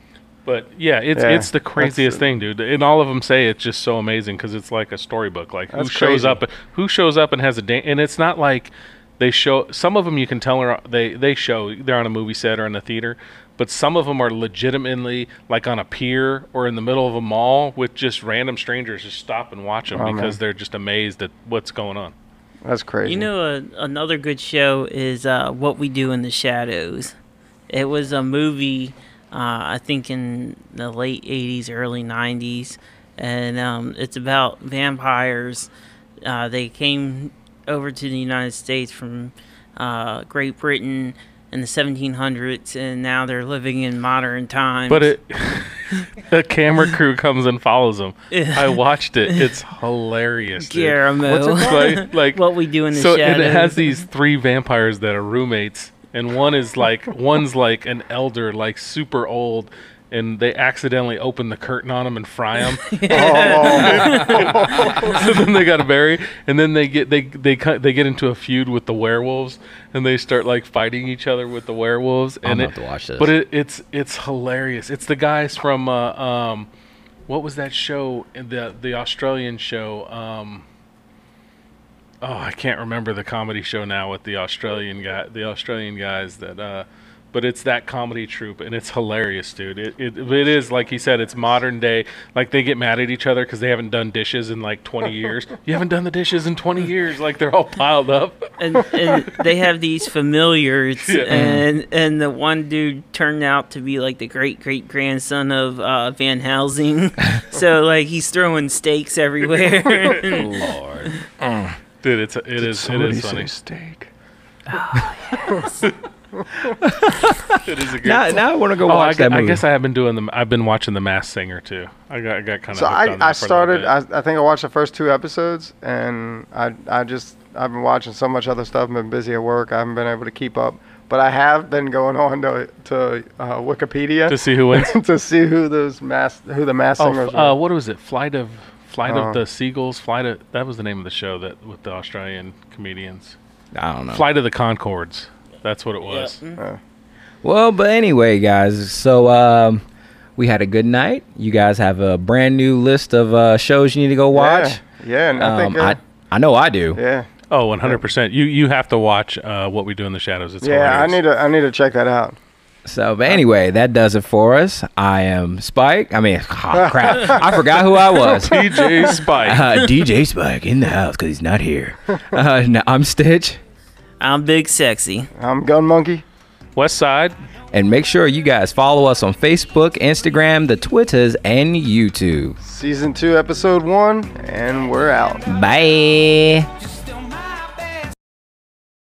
but yeah it's Yeah, it's the craziest thing dude and all of them say it's just so amazing because it's like a storybook like who shows crazy. up who shows up and has a date, and it's not like they show some of them you can tell are they they show they're on a movie set or in a theater but some of them are legitimately like on a pier or in the middle of a mall with just random strangers just stop and watch them Oh, because man. they're just amazed at what's going on That's crazy. You know, uh, another good show is uh, What We Do in the Shadows. It was a movie, uh, I think, in the late 80s, early 90s. And um, it's about vampires. Uh, they came over to the United States from uh, Great Britain in the 1700s, and now they're living in modern times. But it, the camera crew comes and follows them. I watched it. It's hilarious. dude. Guillermo. What's it called? Like What We Do in the so, and it has these three vampires that are roommates, and one is like one's like an elder, like super old. And they accidentally open the curtain on them and fry him. so then they got to bury, and then they get they they they get into a feud with the werewolves, and they start like fighting each other with the werewolves. I'm And gonna it, have to watch this. But it, it's it's hilarious. It's the guys from uh, um, what was that show? The the Australian show. Um, oh, I can't remember the comedy show now with the Australian guy, the Australian guys that. Uh, but it's that comedy troupe, and it's hilarious, dude. It, it it is like he said, it's modern day. Like they get mad at each other because they haven't done dishes in like 20 years. you haven't done the dishes in 20 years. Like they're all piled up. and, and they have these familiars, Yeah. and and the one dude turned out to be like the great great grandson of uh, Van Helsing, so like he's throwing steaks everywhere. Oh, Lord. Dude, it's it is it is funny. steak? It is a good. Now, now I want to go Oh, watch gu- that I guess I have been doing the. I've been watching the Masked Singer too. I got I got kind of. So I, I started. I, I think I watched the first two episodes, and I I just I've been watching so much other stuff. I've been busy at work. I haven't been able to keep up. But I have been going on to to uh, Wikipedia To see who wins? to see who those mass who the mass Oh, singers f- uh, what was it? Flight of Flight Oh. of the Seagulls. Flight of that was the name of the show that with the Australian comedians. I don't know. Flight of the Conchords. That's what it was. Uh, Well, but anyway, guys. So um, we had a good night. You guys have a brand new list of uh, shows you need to go watch. Yeah, yeah, and I think, Um, uh, I I know I do. yeah, Oh, 100 percent. You you have to watch uh, what we do in the shadows. It's yeah. I need to I need to check that out. So, but anyway, that does it for us. I am Spike. I mean, oh, crap. I forgot who I was. DJ Spike. Uh, DJ Spike in the house because he's not here. Uh, no, I'm Stitch. I'm big sexy. I'm Gun Monkey. West Side. And make sure you guys follow us on Facebook, Instagram, the Twitters, and YouTube. Season two, episode one, and we're out. Bye.